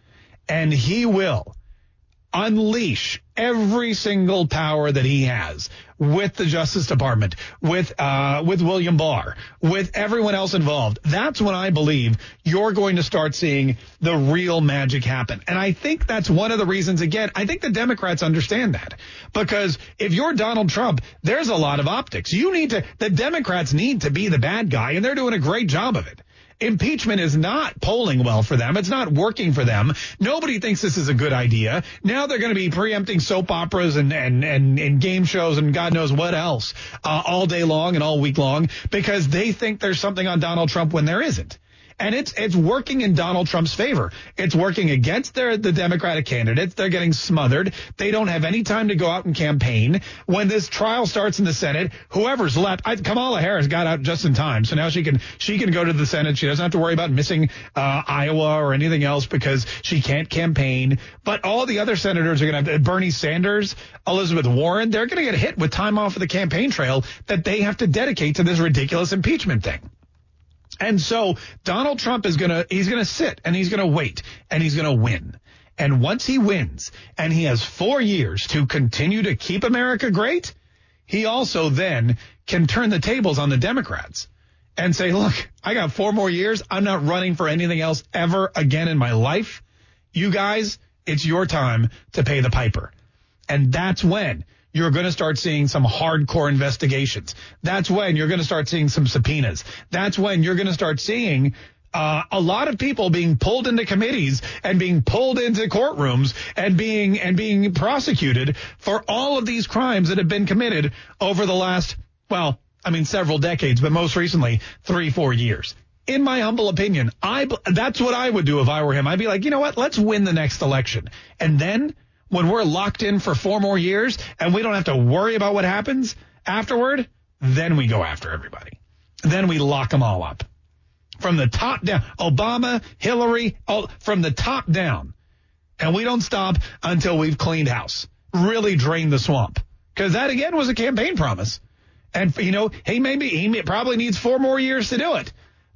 And he will unleash every single power that he has with the Justice Department, with uh, with William Barr, with everyone else involved. That's when I believe you're going to start seeing the real magic happen. And I think that's one of the reasons. Again, I think the Democrats understand that because if you're Donald Trump, there's a lot of optics. You need to. The Democrats need to be the bad guy, and they're doing a great job of it. Impeachment is not polling well for them. It's not working for them. Nobody thinks this is a good idea. Now they're going to be preempting soap operas and, and, and, and game shows and God knows what else uh, all day long and all week long because they think there's something on Donald Trump when there isn't. And it's it's working in Donald Trump's favor. It's working against their the Democratic candidates. They're getting smothered. They don't have any time to go out and campaign. When this trial starts in the Senate, whoever's left, I, Kamala Harris got out just in time, so now she can she can go to the Senate. She doesn't have to worry about missing uh, Iowa or anything else because she can't campaign. But all the other senators are going to have Bernie Sanders, Elizabeth Warren. They're going to get hit with time off of the campaign trail that they have to dedicate to this ridiculous impeachment thing. And so Donald Trump is going to, he's going to sit and he's going to wait and he's going to win. And once he wins and he has four years to continue to keep America great, he also then can turn the tables on the Democrats and say, look, I got four more years. I'm not running for anything else ever again in my life. You guys, it's your time to pay the piper. And that's when you're going to start seeing some hardcore investigations. That's when you're going to start seeing some subpoenas. That's when you're going to start seeing uh, a lot of people being pulled into committees and being pulled into courtrooms and being and being prosecuted for all of these crimes that have been committed over the last well, I mean several decades, but most recently three four years. In my humble opinion, I that's what I would do if I were him. I'd be like, you know what? Let's win the next election, and then when we're locked in for four more years and we don't have to worry about what happens afterward, then we go after everybody. Then we lock them all up. From the top down, Obama, Hillary, all, from the top down. And we don't stop until we've cleaned house. really drained the swamp. Because that again was a campaign promise. And you know, he maybe he probably needs four more years to do it.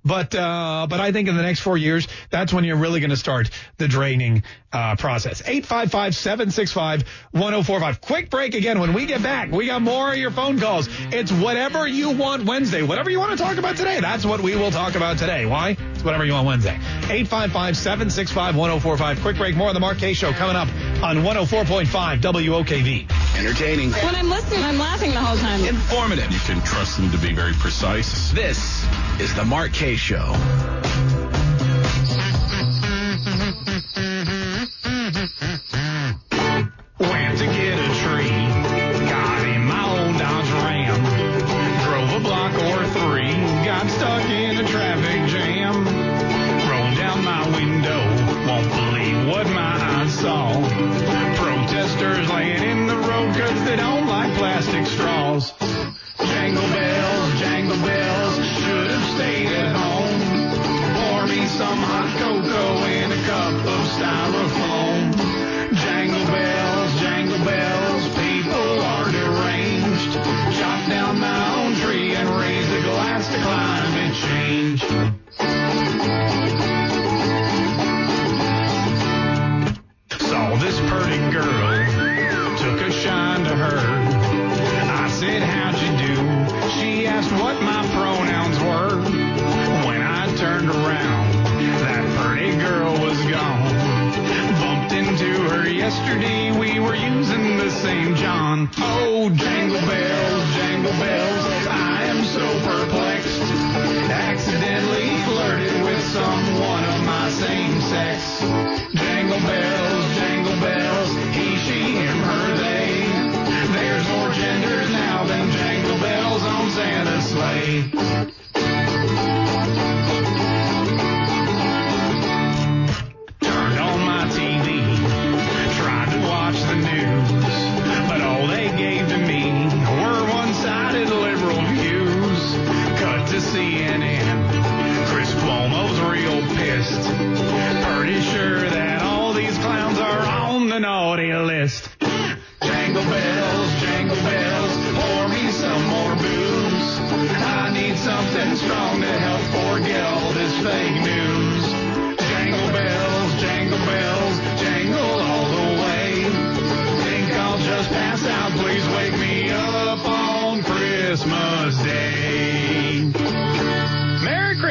But uh, but I think in the next four years, that's when you're really going to start the draining uh, process. 855-765-1045. Quick break again. When we get back, we got more of your phone calls. It's whatever you want Wednesday. Whatever you want to talk about today, that's what we will talk about today. Why? It's whatever you want Wednesday. 855-765-1045. Quick break. More on the Mark Kaye Show coming up on 104.5 WOKV. Entertaining. When I'm listening, I'm laughing the whole time. Informative. You can trust them to be very precise. This is the Mark Kaye Show.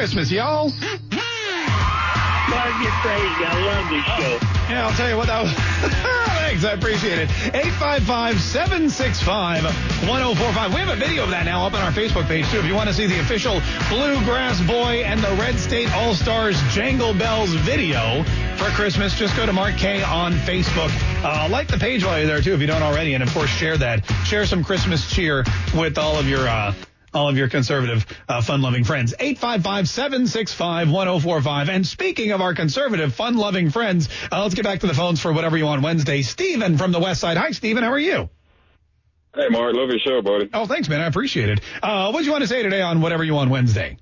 Christmas, y'all. Mark, you're crazy. I love this show. Yeah, I'll tell you what, that was. Thanks, I appreciate it. 855 765 1045. We have a video of that now up on our Facebook page, too. If you want to see the official Bluegrass Boy and the Red State All Stars Jangle Bells video for Christmas, just go to Mark Kaye on Facebook. Uh, like the page while you're there, too, if you don't already. And, of course, share that. Share some Christmas cheer with all of your. Uh, all of your conservative, uh, fun-loving friends. 855-765-1045. And speaking of our conservative, fun-loving friends, uh, let's get back to the phones for whatever you want Wednesday. Steven from the West Side. Hi, Steven. How are you? Hey, Mark. Love your show, buddy. Oh, thanks, man. I appreciate it. Uh, what do you want to say today on whatever you want Wednesday?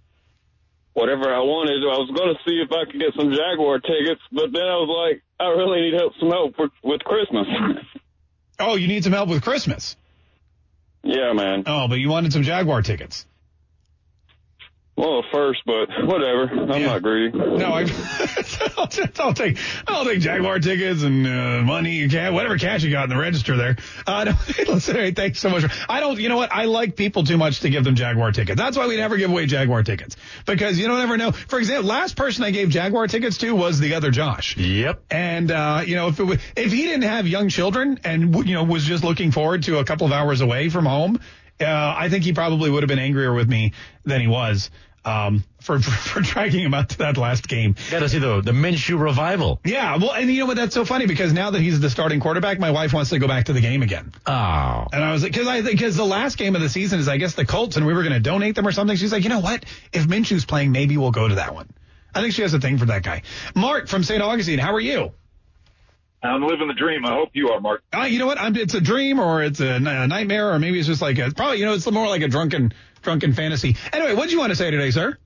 Whatever I wanted, I was going to see if I could get some Jaguar tickets, but then I was like, I really need help, some help for, with Christmas. Oh, you need some help with Christmas. Yeah, man. Oh, but you wanted some Jaguar tickets. Well, first, but whatever. I'm not greedy. No, I, I'll, just- I'll take I'll take Jaguar tickets and uh, money you whatever cash you got in the register there. Uh, no, listen, hey, thanks so much. I don't, you know what? I like people too much to give them Jaguar tickets. That's why we never give away Jaguar tickets because you don't ever know. For example, last person I gave Jaguar tickets to was the other Josh. Yep. And uh, you know, if it was, if he didn't have young children and you know was just looking forward to a couple of hours away from home, uh, I think he probably would have been angrier with me than he was um, for, for for dragging him out to that last game. Got to see the the Minshew revival. Yeah, well, and you know what? That's so funny because now that he's the starting quarterback, my wife wants to go back to the game again. Oh. And I was like, because I because the last game of the season is I guess the Colts, and we were going to donate them or something. She's like, you know what? If Minshew's playing, maybe we'll go to that one. I think she has a thing for that guy. Mark from St. Augustine, how are you? I'm living the dream. I hope you are, Mark. Uh, you know what? I'm, it's a dream or it's a nightmare or maybe it's just like a, probably, you know, it's more like a drunken, drunken fantasy. Anyway, what do you want to say today, sir?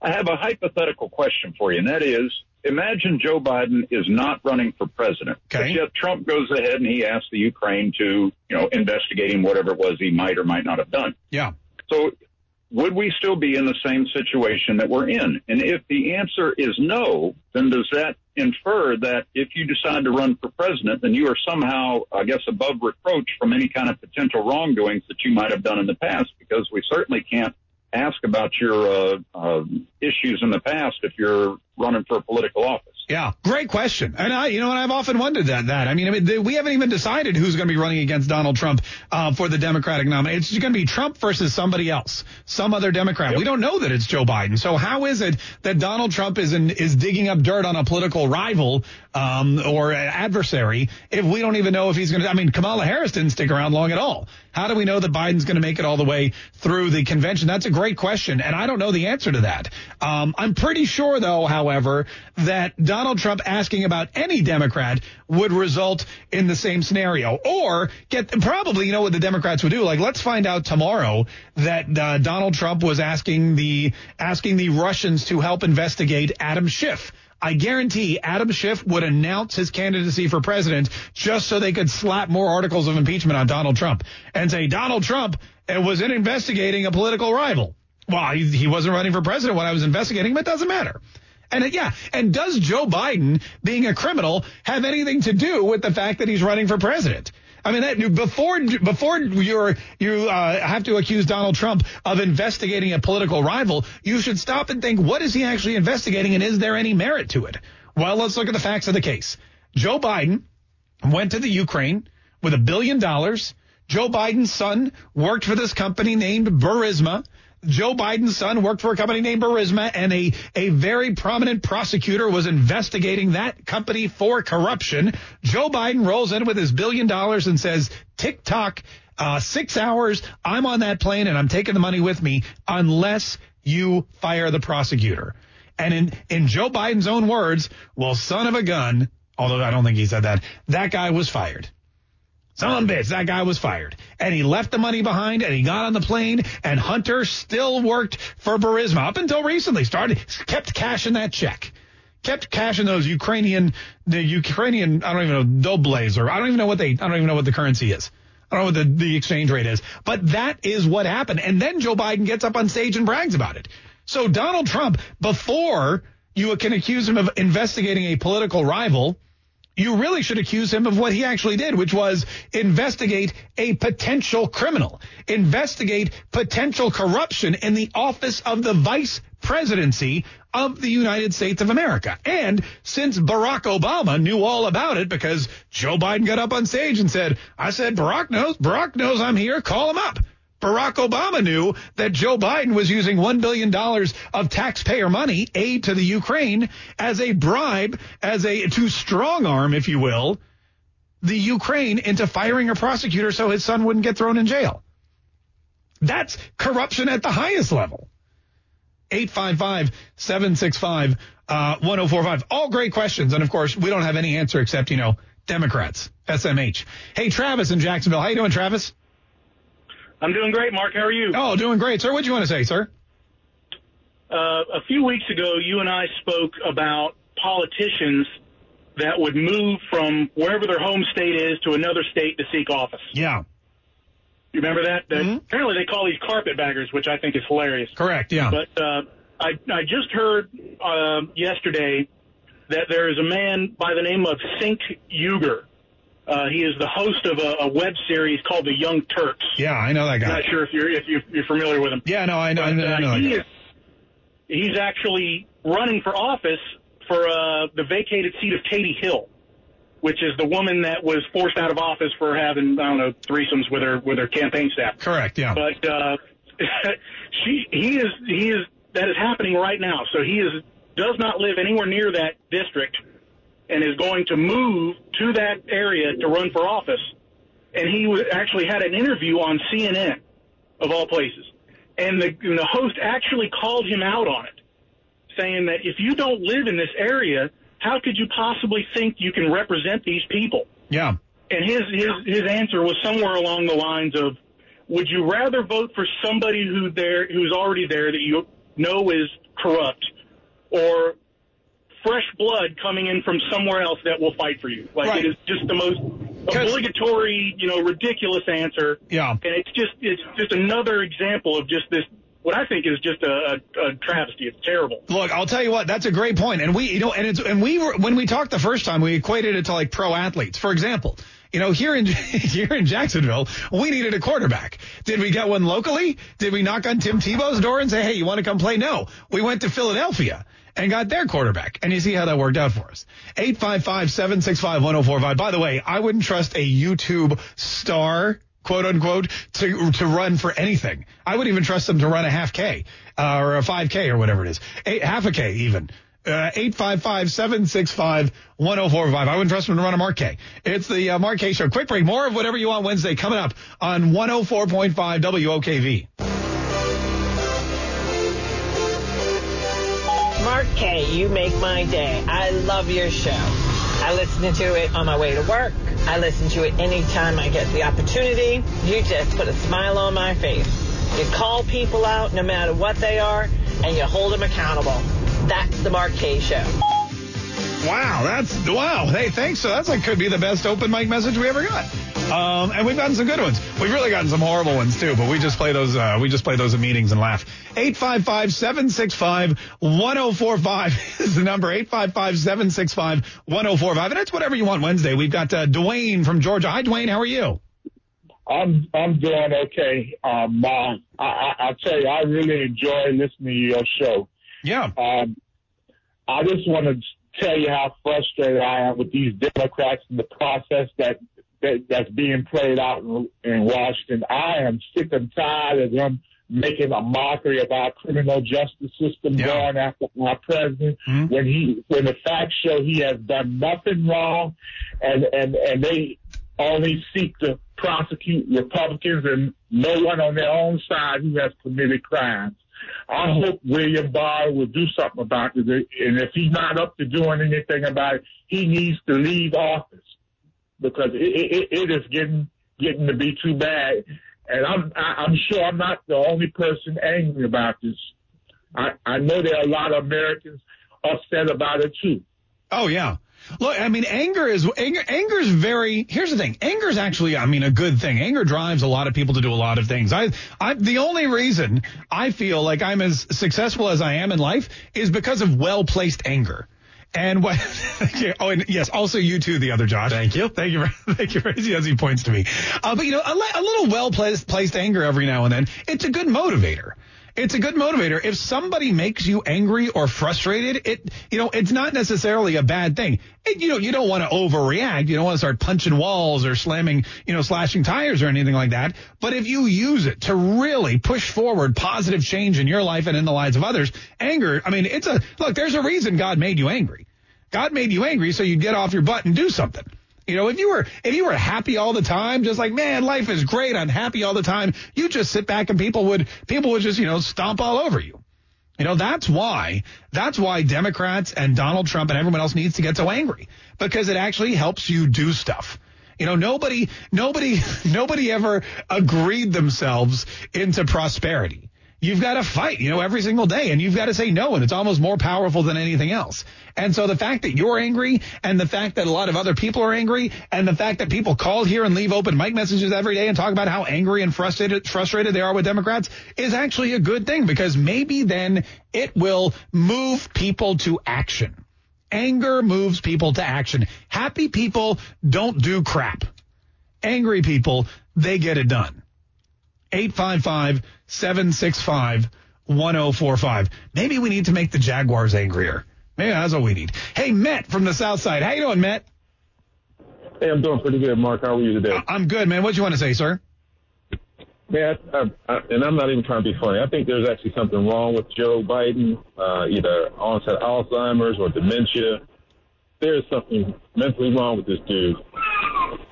I have a hypothetical question for you, and that is imagine Joe Biden is not running for president. But yet Trump goes ahead and he asks the Ukraine to, you know, investigating whatever it was he might or might not have done. Yeah. So would we still be in the same situation that we're in? And if the answer is no, then does that infer that if you decide to run for president, then you are somehow, I guess, above reproach from any kind of potential wrongdoings that you might have done in the past? Because we certainly can't ask about your uh, uh, issues in the past if you're running for political office. Yeah, great question. And I, you know, and I've often wondered that. That I mean, I mean, they, we haven't even decided who's going to be running against Donald Trump uh, for the Democratic nominee. It's going to be Trump versus somebody else, some other Democrat. Yep. We don't know that it's Joe Biden. So how is it that Donald Trump is in, is digging up dirt on a political rival um, or adversary if we don't even know if he's going to? I mean, Kamala Harris didn't stick around long at all. How do we know that Biden's going to make it all the way through the convention? That's a great question, and I don't know the answer to that. Um, I'm pretty sure, though, however, that Donald Trump asking about any Democrat would result in the same scenario, or get probably, you know, what the Democrats would do. Like, let's find out tomorrow that uh, Donald Trump was asking the asking the Russians to help investigate Adam Schiff. I guarantee Adam Schiff would announce his candidacy for president just so they could slap more articles of impeachment on Donald Trump and say Donald Trump was in investigating a political rival. Well, he, he wasn't running for president when I was investigating him. It doesn't matter. And uh, yeah, and does Joe Biden being a criminal have anything to do with the fact that he's running for president? I mean, that, before before you're you uh, have to accuse Donald Trump of investigating a political rival, you should stop and think, what is he actually investigating, and is there any merit to it? Well, let's look at the facts of the case. Joe Biden went to the Ukraine with a billion dollars. Joe Biden's son worked for this company named Burisma. Joe Biden's son worked for a company named Burisma, and a, a very prominent prosecutor was investigating that company for corruption. Joe Biden rolls in with his billion dollars and says, tick tock, uh, six hours, I'm on that plane and I'm taking the money with me unless you fire the prosecutor. And in, in Joe Biden's own words, well, son of a gun, although I don't think he said that, that guy was fired. Some bitch, that guy was fired. And he left the money behind and he got on the plane and Hunter still worked for Burisma up until recently. Started, kept cashing that check. Kept cashing those Ukrainian, the Ukrainian, I don't even know, dobles or I don't even know what they, I don't even know what the currency is. I don't know what the, the exchange rate is. But that is what happened. And then Joe Biden gets up on stage and brags about it. So Donald Trump, before you can accuse him of investigating a political rival, you really should accuse him of what he actually did, which was investigate a potential criminal, investigate potential corruption in the office of the vice presidency of the United States of America. And since Barack Obama knew all about it because Joe Biden got up on stage and said, I said, Barack knows, Barack knows I'm here, call him up. Barack Obama knew that Joe Biden was using $1 billion of taxpayer money, aid to the Ukraine, as a bribe, as a, to strong arm, if you will, the Ukraine into firing a prosecutor so his son wouldn't get thrown in jail. That's corruption at the highest level. 855-765-1045. Uh, All great questions. And of course, we don't have any answer except, you know, Democrats, SMH. Hey, Travis in Jacksonville. How you doing, Travis? I'm doing great, Mark. How are you? Oh, doing great, sir. What do you want to say, sir? Uh, a few weeks ago, you and I spoke about politicians that would move from wherever their home state is to another state to seek office. Yeah. You remember that? that mm-hmm. Apparently, they call these carpetbaggers, which I think is hilarious. Correct. Yeah. But uh, I I just heard uh, yesterday that there is a man by the name of Cenk Uygur uh, he is the host of a, a, web series called The Young Turks. Yeah, I know that guy. I'm not sure if you're if you're, you're familiar with him. Yeah, no, I know. But, I know, I know uh, he is, he's actually running for office for uh, the vacated seat of Katie Hill, which is the woman that was forced out of office for having I don't know threesomes with her with her campaign staff. Correct. Yeah. But uh, she he is he is that is happening right now. So he is does not live anywhere near that district and is going to move to that area to run for office. And he actually had an interview on CNN, of all places. And the, and the host actually called him out on it, saying that if you don't live in this area, how could you possibly think you can represent these people? Yeah. And his, his, his answer was somewhere along the lines of, would you rather vote for somebody who there, who's already there that you know is corrupt or fresh blood coming in from somewhere else that will fight for you. Like Right. it is just the most obligatory, you know, ridiculous answer. Yeah. And it's just it's just another example of just this what I think is just a, a, a travesty. It's terrible. Look, I'll tell you what, that's a great point. And we, you know, and it's, and we were, when we talked the first time, we equated it to like pro athletes. For example, you know, here in, here in Jacksonville, we needed a quarterback. Did we get one locally? Did we knock on Tim Tebow's door and say, hey, you want to come play? No. We went to Philadelphia and got their quarterback. And you see how that worked out for us. 855-765-1045. By the way, I wouldn't trust a YouTube star quote unquote, to to run for anything. I wouldn't even trust them to run a half K uh, or a 5K or whatever it is, half a K even. Uh, 855-765-1045. I wouldn't trust them to run a Mark Kaye. It's the uh, Mark Kaye Show. Quick break. More of whatever you want Wednesday coming up on 104.5 WOKV. Mark Kaye, you make my day. I love your show. I listen to it on my way to work. I listen to it anytime I get the opportunity. You just put a smile on my face. You call people out no matter what they are, and you hold them accountable. That's the Mark Kaye Show. Wow, that's wow. Hey, thanks. So that's like could be the best open mic message we ever got. Um, and we've gotten some good ones. We've really gotten some horrible ones too, but we just play those. Uh, we just play those at meetings and laugh. 855-765-1045 is the number. 855-765-1045, and it's whatever you want Wednesday. We've got uh, Dwayne from Georgia. Hi, Dwayne. How are you? I'm I'm doing okay. Um, uh, I, I I tell you, I really enjoy listening to your show. Yeah. Um, I just want to tell you how frustrated I am with these Democrats and the process that, that that's being played out in, in Washington. I am sick and tired of them making a mockery of our criminal justice system, going after our president hmm? when he when the facts show he has done nothing wrong, and and and they only seek to prosecute Republicans and no one on their own side who has committed crimes. I hope William Barr will do something about it. And if he's not up to doing anything about it, he needs to leave office because it, it, it is getting getting to be too bad. And I'm I'm sure I'm not the only person angry about this. I I know there are a lot of Americans upset about it too. Oh yeah. Look, I mean, anger is anger. Anger is very. Here's the thing. Anger is actually, I mean, a good thing. Anger drives a lot of people to do a lot of things. I, I, the only reason I feel like I'm as successful as I am in life is because of well placed anger. And what? oh, and yes, also you too, the other Josh. Thank you, thank you, thank you. For, As he points to me, uh, but you know, a, a little well placed placed anger every now and then. It's a good motivator. It's a good motivator. If somebody makes you angry or frustrated, it you know it's not necessarily a bad thing. It, you know you don't want to overreact. You don't want to start punching walls or slamming you know slashing tires or anything like that. But if you use it to really push forward positive change in your life and in the lives of others, anger. I mean, it's a look. There's a reason God made you angry. God made you angry so you'd get off your butt and do something. You know, if you were if you were happy all the time, just like man, life is great, I'm happy all the time, you just sit back and people would people would just you know stomp all over you. You know, that's why that's why Democrats and Donald Trump and everyone else needs to get so angry because it actually helps you do stuff. You know, nobody nobody nobody ever agreed themselves into prosperity. You've got to fight, you know, every single day and you've got to say no. And it's almost more powerful than anything else. And so the fact that you're angry and the fact that a lot of other people are angry and the fact that people call here and leave open mic messages every day and talk about how angry and frustrated, frustrated they are with Democrats is actually a good thing because maybe then it will move people to action. Anger moves people to action. Happy people don't do crap. Angry people, they get it done. 855-765-1045. Maybe we need to make the Jaguars angrier. Maybe that's what we need. Hey, Matt from the South Side. How you doing, Matt? Hey, I'm doing pretty good, Mark. How are you today? I'm good, man. What do you want to say, sir? Man, I, I, and I'm not even trying to be funny. I think there's actually something wrong with Joe Biden, uh, either onset Alzheimer's or dementia. There's something mentally wrong with this dude.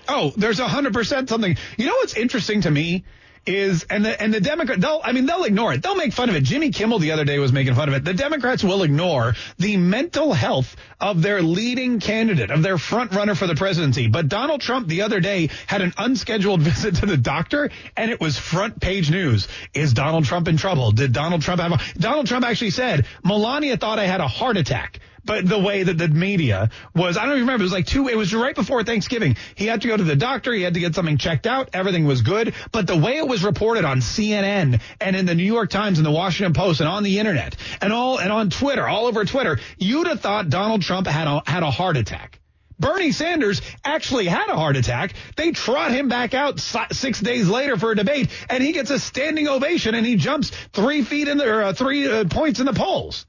Oh, there's a hundred percent something. You know what's interesting to me is, and the and the Democrat, they'll, I mean, they'll ignore it. They'll make fun of it. Jimmy Kimmel the other day was making fun of it. The Democrats will ignore the mental health of their leading candidate, of their front runner for the presidency. But Donald Trump the other day had an unscheduled visit to the doctor, and it was front page news. Is Donald Trump in trouble? Did Donald Trump have? A, Donald Trump actually said Melania thought I had a heart attack but the way that the media was, I don't even remember. It was like two. It was right before Thanksgiving. He had to go to the doctor. He had to get something checked out. Everything was good, but the way it was reported on CNN and in the New York Times and the Washington Post and on the internet and all and on Twitter, all over Twitter, you'd have thought Donald Trump had a had a heart attack. Bernie Sanders actually had a heart attack. They trot him back out six days later for a debate, and he gets a standing ovation, and he jumps three feet in the or uh, three uh, points in the polls.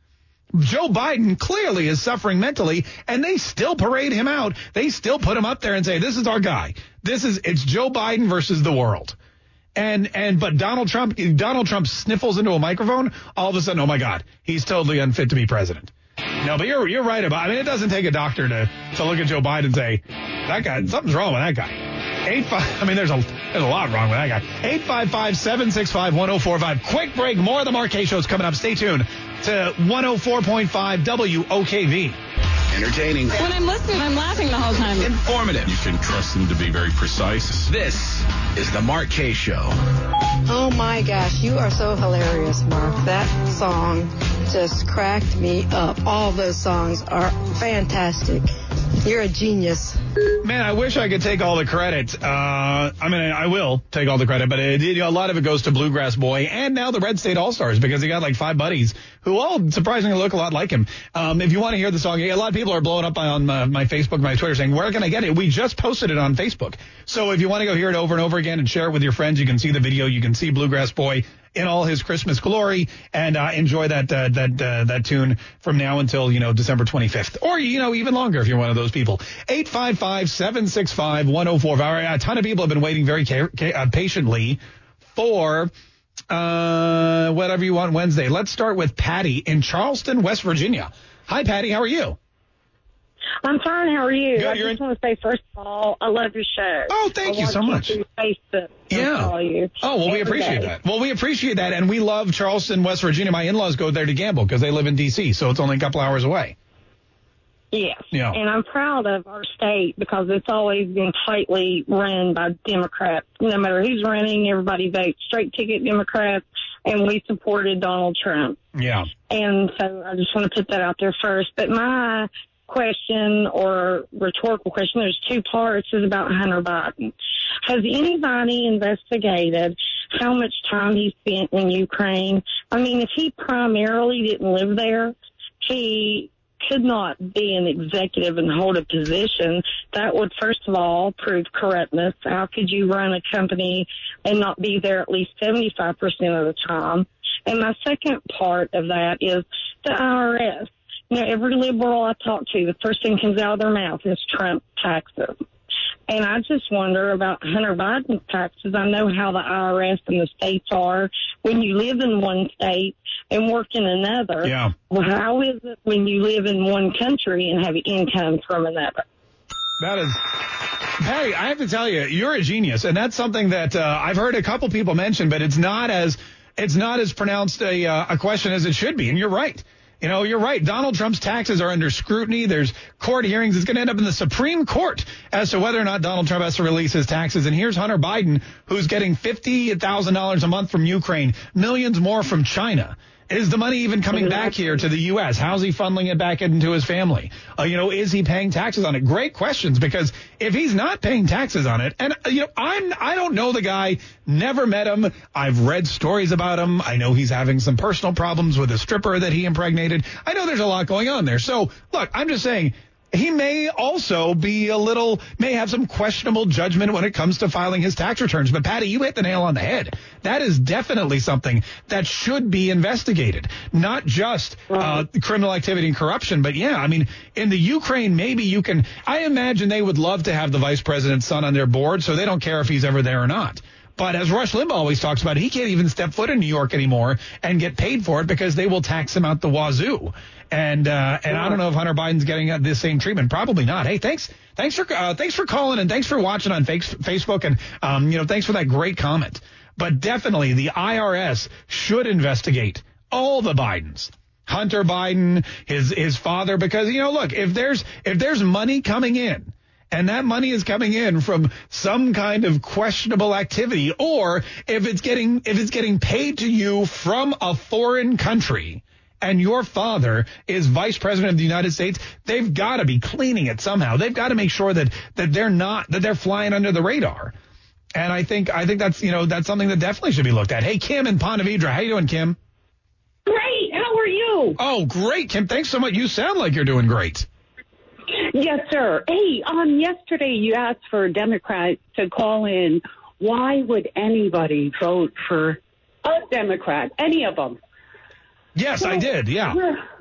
Joe Biden clearly is suffering mentally, and they still parade him out. They still put him up there and say, "This is our guy. This is it's Joe Biden versus the world." And and but Donald Trump, Donald Trump sniffles into a microphone. All of a sudden, oh my God, he's totally unfit to be president. No, but you're you're right about. I mean, it doesn't take a doctor to to look at Joe Biden and say that guy something's wrong with that guy. Eight five. I mean, there's a there's a lot wrong with that guy. Eight five five seven six five one zero four five. Quick break. More of the Mark Kaye Show's coming up. Stay tuned to 104.5 WOKV. Entertaining. When I'm listening, I'm laughing the whole time. Informative. You can trust them to be very precise. This is the Mark Kaye Show. Oh my gosh, you are so hilarious, Mark. That song just cracked me up. All those songs are fantastic. You're a genius. Man, I wish I could take all the credit. Uh, I mean, I will take all the credit, but it, you know, a lot of it goes to Bluegrass Boy and now the Red State All Stars because he got like five buddies who all surprisingly look a lot like him. Um, if you want to hear the song, a lot of people are blowing up on my, my Facebook, my Twitter saying, where can I get it? We just posted it on Facebook. So if you want to go hear it over and over again and share it with your friends, you can see the video. You can see Bluegrass Boy in all his Christmas glory and uh, enjoy that uh, that uh, that tune from now until you know December 25th, or you know even longer if you're one of those people. 855-765-1045. A ton of people have been waiting very uh, patiently for uh, whatever you want Wednesday. Let's start with Patty in Charleston, West Virginia. Hi, Patty. How are you? I'm fine. How are you? Good, I just want to say, first of all, I love your show. Oh, thank I you so much. Facebook. Yeah. you Oh, well, we appreciate day. that. Well, we appreciate that. And we love Charleston, West Virginia. My in-laws go there to gamble because they live in D.C., so it's only a couple hours away. Yes. Yeah. And I'm proud of our state because it's always been tightly run by Democrats. No matter who's running, everybody votes straight ticket Democrats, and we supported Donald Trump. Yeah. And so I just want to put that out there first. But my question or rhetorical question, there's two parts, is about Hunter Biden. Has anybody investigated how much time he spent in Ukraine? I mean, if he primarily didn't live there, he could not be an executive and hold a position. That would, first of all, prove corruptness. How could you run a company and not be there at least 75% of the time? And my second part of that is the IRS. You know, every liberal I talk to, the first thing comes out of their mouth is Trump taxes. And I just wonder about Hunter Biden's taxes. I know how the IRS and the states are when you live in one state and work in another. Yeah. Well, how is it when you live in one country and have income from another? That is, Patty. I have to tell you, you're a genius, and that's something that uh, I've heard a couple people mention, but it's not as it's not as pronounced a uh, a question as it should be. And you're right. You know, you're right. Donald Trump's taxes are under scrutiny. There's court hearings. It's going to end up in the Supreme Court as to whether or not Donald Trump has to release his taxes. And here's Hunter Biden, who's getting $50,000 a month from Ukraine, millions more from China. Is the money even coming back here to the U.S.? How's he funneling it back into his family? Uh, you know, is he paying taxes on it? Great questions because if he's not paying taxes on it, and uh, you know, I'm I don't know the guy, never met him. I've read stories about him. I know he's having some personal problems with a stripper that he impregnated. I know there's a lot going on there. So look, I'm just saying he may also be a little, may have some questionable judgment when it comes to filing his tax returns. But Patty, you hit the nail on the head. That is definitely something that should be investigated, not just uh, criminal activity and corruption. But yeah, I mean, in the Ukraine, maybe you can. I imagine they would love to have the vice president's son on their board, so they don't care if he's ever there or not. But as Rush Limbaugh always talks about, he can't even step foot in New York anymore and get paid for it because they will tax him out the wazoo. And uh, and I don't know if Hunter Biden's getting uh, this same treatment. Probably not. Hey, thanks thanks for uh, thanks for calling and thanks for watching on face- Facebook and um, you know thanks for that great comment. But definitely the IRS should investigate all the Bidens. Hunter Biden, his his father, because you know, look, if there's if there's money coming in and that money is coming in from some kind of questionable activity or if it's getting if it's getting paid to you from a foreign country and your father is vice president of the United States, they've got to be cleaning it somehow. They've got to make sure that that they're not that they're flying under the radar. And I think I think that's you know that's something that definitely should be looked at. Hey, Kim in Ponte Vedra. How you doing, Kim? Great. How are you? Oh, great, Kim. Thanks so much. You sound like you're doing great. Yes, sir. Hey, um, yesterday you asked for a Democrat to call in. Why would anybody vote for a Democrat? Any of them? Yes, I did. Yeah.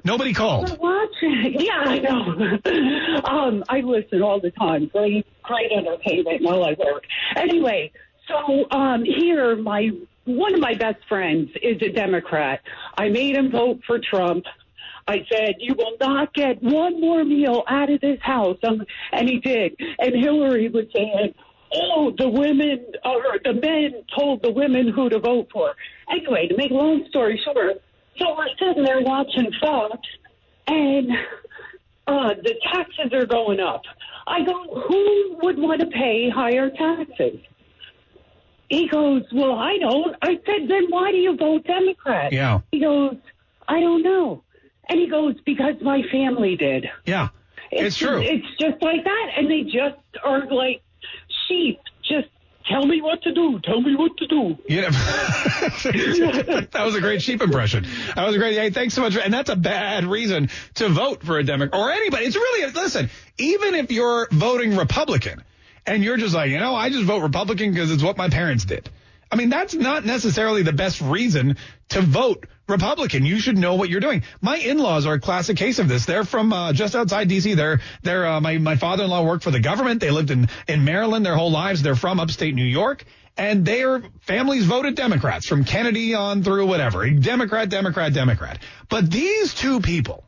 Nobody called. watching. Yeah, I know. um, I listen all the time. Great, great entertainment while I work. Anyway, so um, here, my one of my best friends is a Democrat. I made him vote for Trump. I said, you will not get one more meal out of this house. Um, and he did. And Hillary was saying, oh, the women, or the men told the women who to vote for. Anyway, to make a long story short, so we're sitting there watching Fox, and uh, the taxes are going up. I go, who would want to pay higher taxes? He goes, well, I don't. I said, then why do you vote Democrat? Yeah. He goes, I don't know. And he goes, because my family did. Yeah. It's true. It's just like that. And they just are like sheep. Just tell me what to do. Tell me what to do. Yeah. that was a great sheep impression. That was a great. Hey, thanks so much. And that's a bad reason to vote for a Democrat or anybody. It's really listen. Even if you're voting Republican and you're just like, you know, I just vote Republican because it's what my parents did. I mean, that's not necessarily the best reason to vote Republican. You should know what you're doing. My in-laws are a classic case of this. They're from uh, just outside D.C. They're they're uh, my my father-in-law worked for the government. They lived in in Maryland their whole lives. They're from upstate New York. And their families voted Democrats from Kennedy on through whatever. Democrat, Democrat, Democrat. But these two people,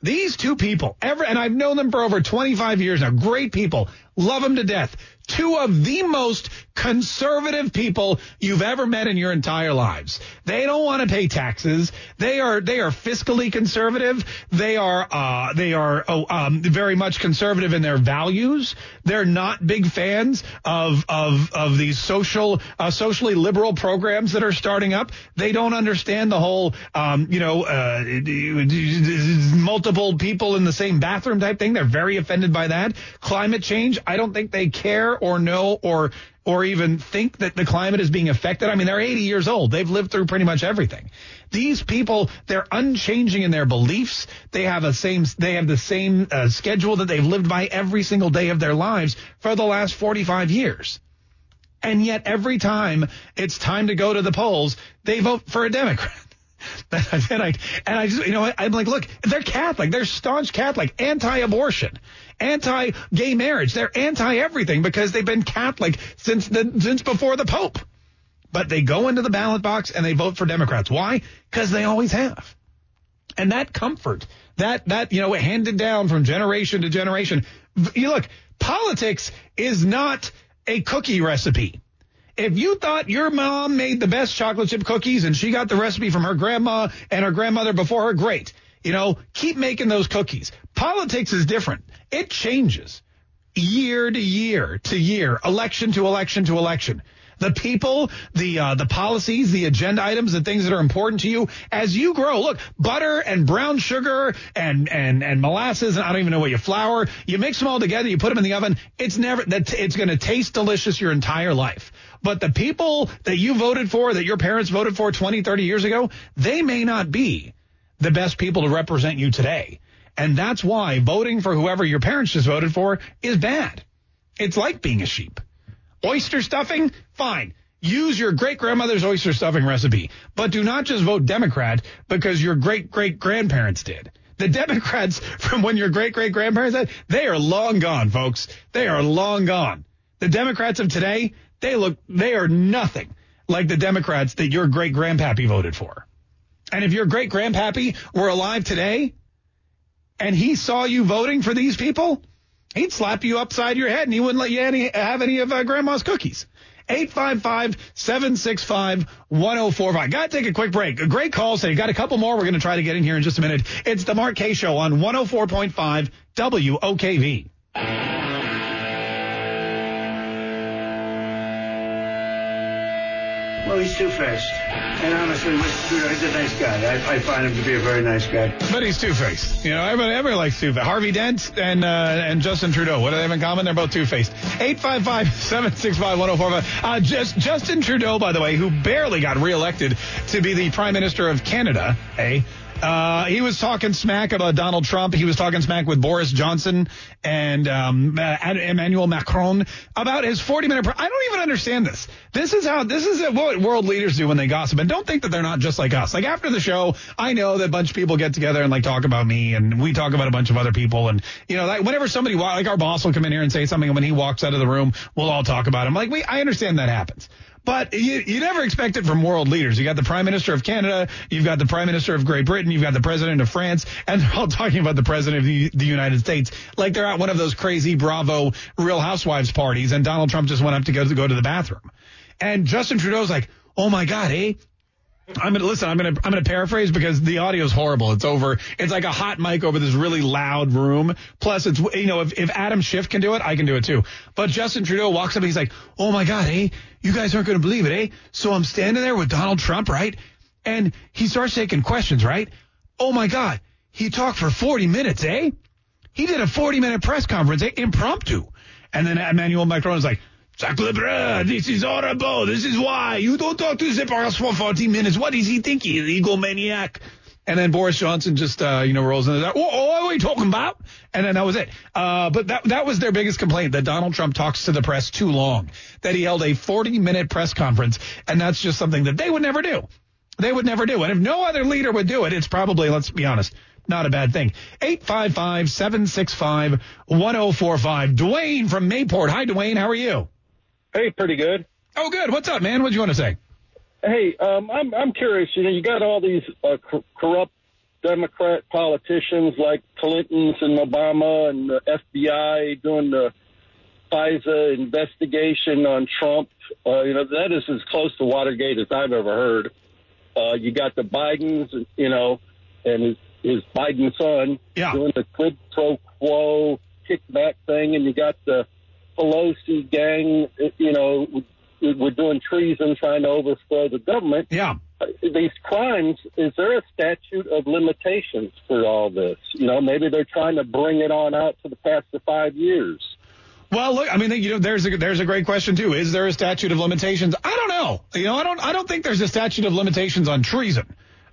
these two people, ever, and I've known them for over 25 years now, great people, love them to death. Two of the most conservative people you've ever met in your entire lives. They don't want to pay taxes. They are they are fiscally conservative. They are uh, they are oh, um, very much conservative in their values. They're not big fans of of of these social uh, socially liberal programs that are starting up. They don't understand the whole um, you know uh, multiple people in the same bathroom type thing. They're very offended by that. Climate change. I don't think they care or know or or even think that the climate is being affected. I mean, they're 80 years old. They've lived through pretty much everything. These people, they're unchanging in their beliefs. They have a same, they have the same uh, schedule that they've lived by every single day of their lives for the last 45 years. And yet every time it's time to go to the polls, they vote for a Democrat. and I, and I just, you know? I'm like, look, they're Catholic. They're staunch Catholic, anti-abortion, anti-gay marriage. They're anti-everything because they've been Catholic since the, since before the Pope. But they go into the ballot box and they vote for Democrats. Why? Because they always have. And that comfort, that, that, you know, handed down from generation to generation. You look, politics is not a cookie recipe. If you thought your mom made the best chocolate chip cookies and she got the recipe from her grandma and her grandmother before her, great. You know, keep making those cookies. Politics is different. It changes year to year to year, election to election to election. The people, the uh, the policies, the agenda items, the things that are important to you as you grow. Look, butter and brown sugar and and and molasses and I don't even know what you flour. You mix them all together. You put them in the oven. It's never that it's going to taste delicious your entire life. But the people that you voted for, that your parents voted for 20, 30 years ago, they may not be the best people to represent you today. And that's why voting for whoever your parents just voted for is bad. It's like being a sheep. Oyster stuffing, fine. Use your great grandmother's oyster stuffing recipe, but do not just vote Democrat because your great great grandparents did. The Democrats from when your great great grandparents did, they are long gone, folks. They are long gone. The Democrats of today, they look, they are nothing like the Democrats that your great grandpappy voted for. And if your great grandpappy were alive today and he saw you voting for these people, he'd slap you upside your head and he wouldn't let you any, have any of uh, grandma's cookies. 855-765-1045. Got to take a quick break. A great call. You got a couple more. We're going to try to get in here in just a minute. It's the Mark Kaye Show on 104.5 WOKV. Well, he's two-faced. And honestly, Mr. Trudeau, he's a nice guy. I, I find him to be a very nice guy. But he's two faced. You know, everybody, everybody likes two faced. Harvey Dent and uh, and Justin Trudeau. What do they have in common? They're both two faced. 855 765 1045. Uh, just, Justin Trudeau, by the way, who barely got reelected to be the Prime Minister of Canada, eh? Uh, he was talking smack about Donald Trump. He was talking smack with Boris Johnson and um, uh, Emmanuel Macron about his 40 minute. Pre- I don't even understand this. This is how this is what world leaders do when they gossip. And don't think that they're not just like us. Like after the show, I know that a bunch of people get together and like talk about me, and we talk about a bunch of other people. And you know, like whenever somebody like our boss will come in here and say something, and when he walks out of the room, we'll all talk about him. Like we, I understand that happens. But you, you never expect it from world leaders. You got the Prime Minister of Canada, you've got the Prime Minister of Great Britain, you've got the President of France, and they're all talking about the President of the, the United States like they're at one of those crazy Bravo Real Housewives parties, and Donald Trump just went up to go to go to the bathroom. And Justin Trudeau's like, oh my God, eh? I'm gonna listen. I'm gonna I'm gonna paraphrase because the audio is horrible. It's over. It's like a hot mic over this really loud room. Plus, it's you know if, if Adam Schiff can do it, I can do it too. But Justin Trudeau walks up and he's like, "Oh my God, eh? You guys aren't gonna believe it, eh? So I'm standing there with Donald Trump, right? And he starts taking questions, right? Oh my God, he talked for 40 minutes, eh? He did a 40 minute press conference, eh? impromptu. And then Emmanuel Macron is like, Bleu, this is horrible. This is why. You don't talk to press for 40 minutes. What is he thinking? An Egomaniac. And then Boris Johnson just, uh, you know, rolls into that. Oh, what are we talking about? And then that was it. Uh, but that, that was their biggest complaint that Donald Trump talks to the press too long, that he held a 40 minute press conference. And that's just something that they would never do. They would never do. And if no other leader would do it, it's probably, let's be honest, not a bad thing. 855 765 1045. Dwayne from Mayport. Hi, Dwayne. How are you? Hey, pretty good. Oh, good. What's up, man? What do you want to say? Hey, um, I'm I'm curious. You know, you got all these uh, cor- corrupt Democrat politicians like Clinton's and Obama and the FBI doing the FISA investigation on Trump. Uh, you know, that is as close to Watergate as I've ever heard. Uh, you got the Bidens, you know, and his, his Biden son yeah. doing the quid pro quo kickback thing, and you got the Pelosi gang, you know, we're doing treason, trying to overthrow the government. Yeah. These crimes, is there a statute of limitations for all this? You know, maybe they're trying to bring it on out to the past the five years. Well, look, I mean, you know, there's a there's a great question too. Is there a statute of limitations? I don't know. You know, I don't I don't think there's a statute of limitations on treason.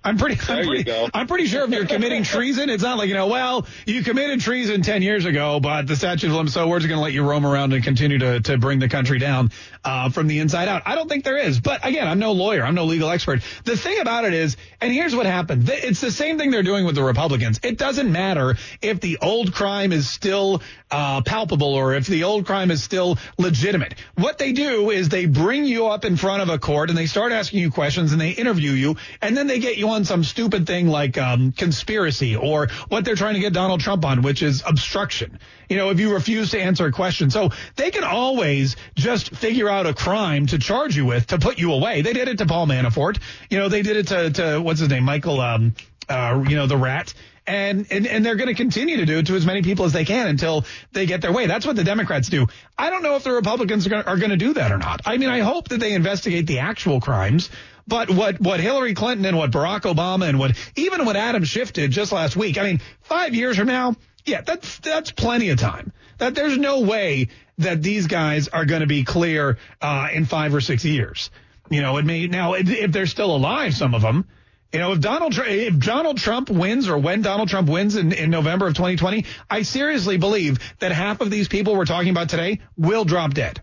I'm pretty, I'm pretty, I'm pretty sure if you're committing treason, it's not like, you know, well, you committed treason 10 years ago, but the statute of limitations, so we're just going to let you roam around and continue to, to bring the country down, uh, from the inside out. I don't think there is. But again, I'm no lawyer. I'm no legal expert. The thing about it is, and here's what happened. It's the same thing they're doing with the Republicans. It doesn't matter if the old crime is still, uh, palpable or if the old crime is still legitimate. What they do is they bring you up in front of a court and they start asking you questions and they interview you and then they get you on some stupid thing like um, conspiracy or what they're trying to get Donald Trump on, which is obstruction. You know, if you refuse to answer a question. So they can always just figure out a crime to charge you with to put you away. They did it to Paul Manafort. You know, they did it to, to what's his name? Michael, um, uh, you know, the rat. And, and, and they're going to continue to do it to as many people as they can until they get their way. That's what the Democrats do. I don't know if the Republicans are going to do that or not. I mean, I hope that they investigate the actual crimes. But what, what Hillary Clinton and what Barack Obama and what, even what Adam Schiff did just last week, I mean, five years from now, yeah, that's, that's plenty of time. That there's no way that these guys are going to be clear, uh, in five or six years. You know, it may, now, if they're still alive, some of them, you know, if Donald if Donald Trump wins or when Donald Trump wins in, in November of 2020, I seriously believe that half of these people we're talking about today will drop dead.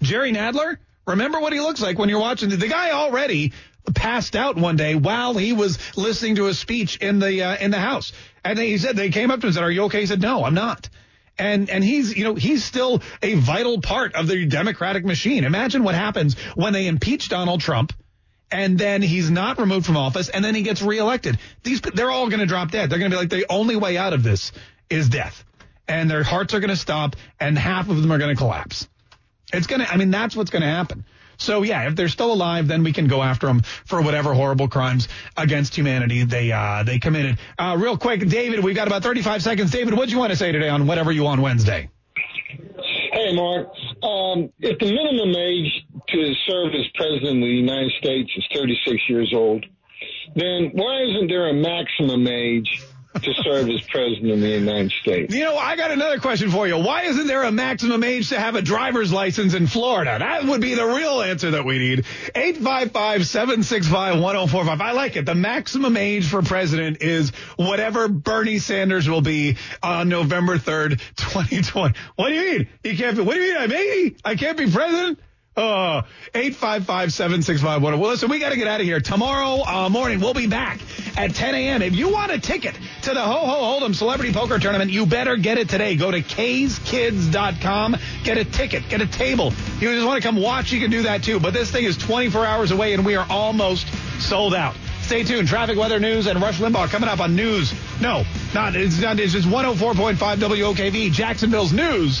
Jerry Nadler, remember what he looks like when you're watching the, guy already passed out one day while he was listening to a speech in the uh, in the House, and he said they came up to him and said, "Are you okay?" He said, "No, I'm not." And and he's you know he's still a vital part of the Democratic machine. Imagine what happens when they impeach Donald Trump and then he's not removed from office, and then he gets reelected. These they're all going to drop dead. They're going to be like the only way out of this is death, and their hearts are going to stop, and half of them are going to collapse. It's going to. I mean, that's what's going to happen. So yeah, if they're still alive, then we can go after them for whatever horrible crimes against humanity they uh, they committed. Uh, real quick, David, we've got about 35 seconds. David, what do you want to say today on whatever you on Wednesday? Hey, Mark. Um, if the minimum age to serve as president of the United States is 36 years old, then why isn't there a maximum age to serve as president of the United States? You know, I got another question for you. Why isn't there a maximum age to have a driver's license in Florida? That would be the real answer that we need. 855-765-1045. I like it. The maximum age for president is whatever Bernie Sanders will be on November 3rd, 2020. What do you mean? You can't be, what do you mean? I'm 80. I can't be president? Uh, 855-765-1045. Well, listen, we got to get out of here. Tomorrow uh, morning, we'll be back at 10 a.m. If you want a ticket to the Ho Ho Hold'em Celebrity Poker Tournament, you better get it today. Go to kskids.com. Get a ticket. Get a table. You just want to come watch, you can do that too. But this thing is 24 hours away, and we are almost sold out. Stay tuned. Traffic, weather, news, and Rush Limbaugh coming up on news. No, not it's not. It's just 104.5 WOKV, Jacksonville's news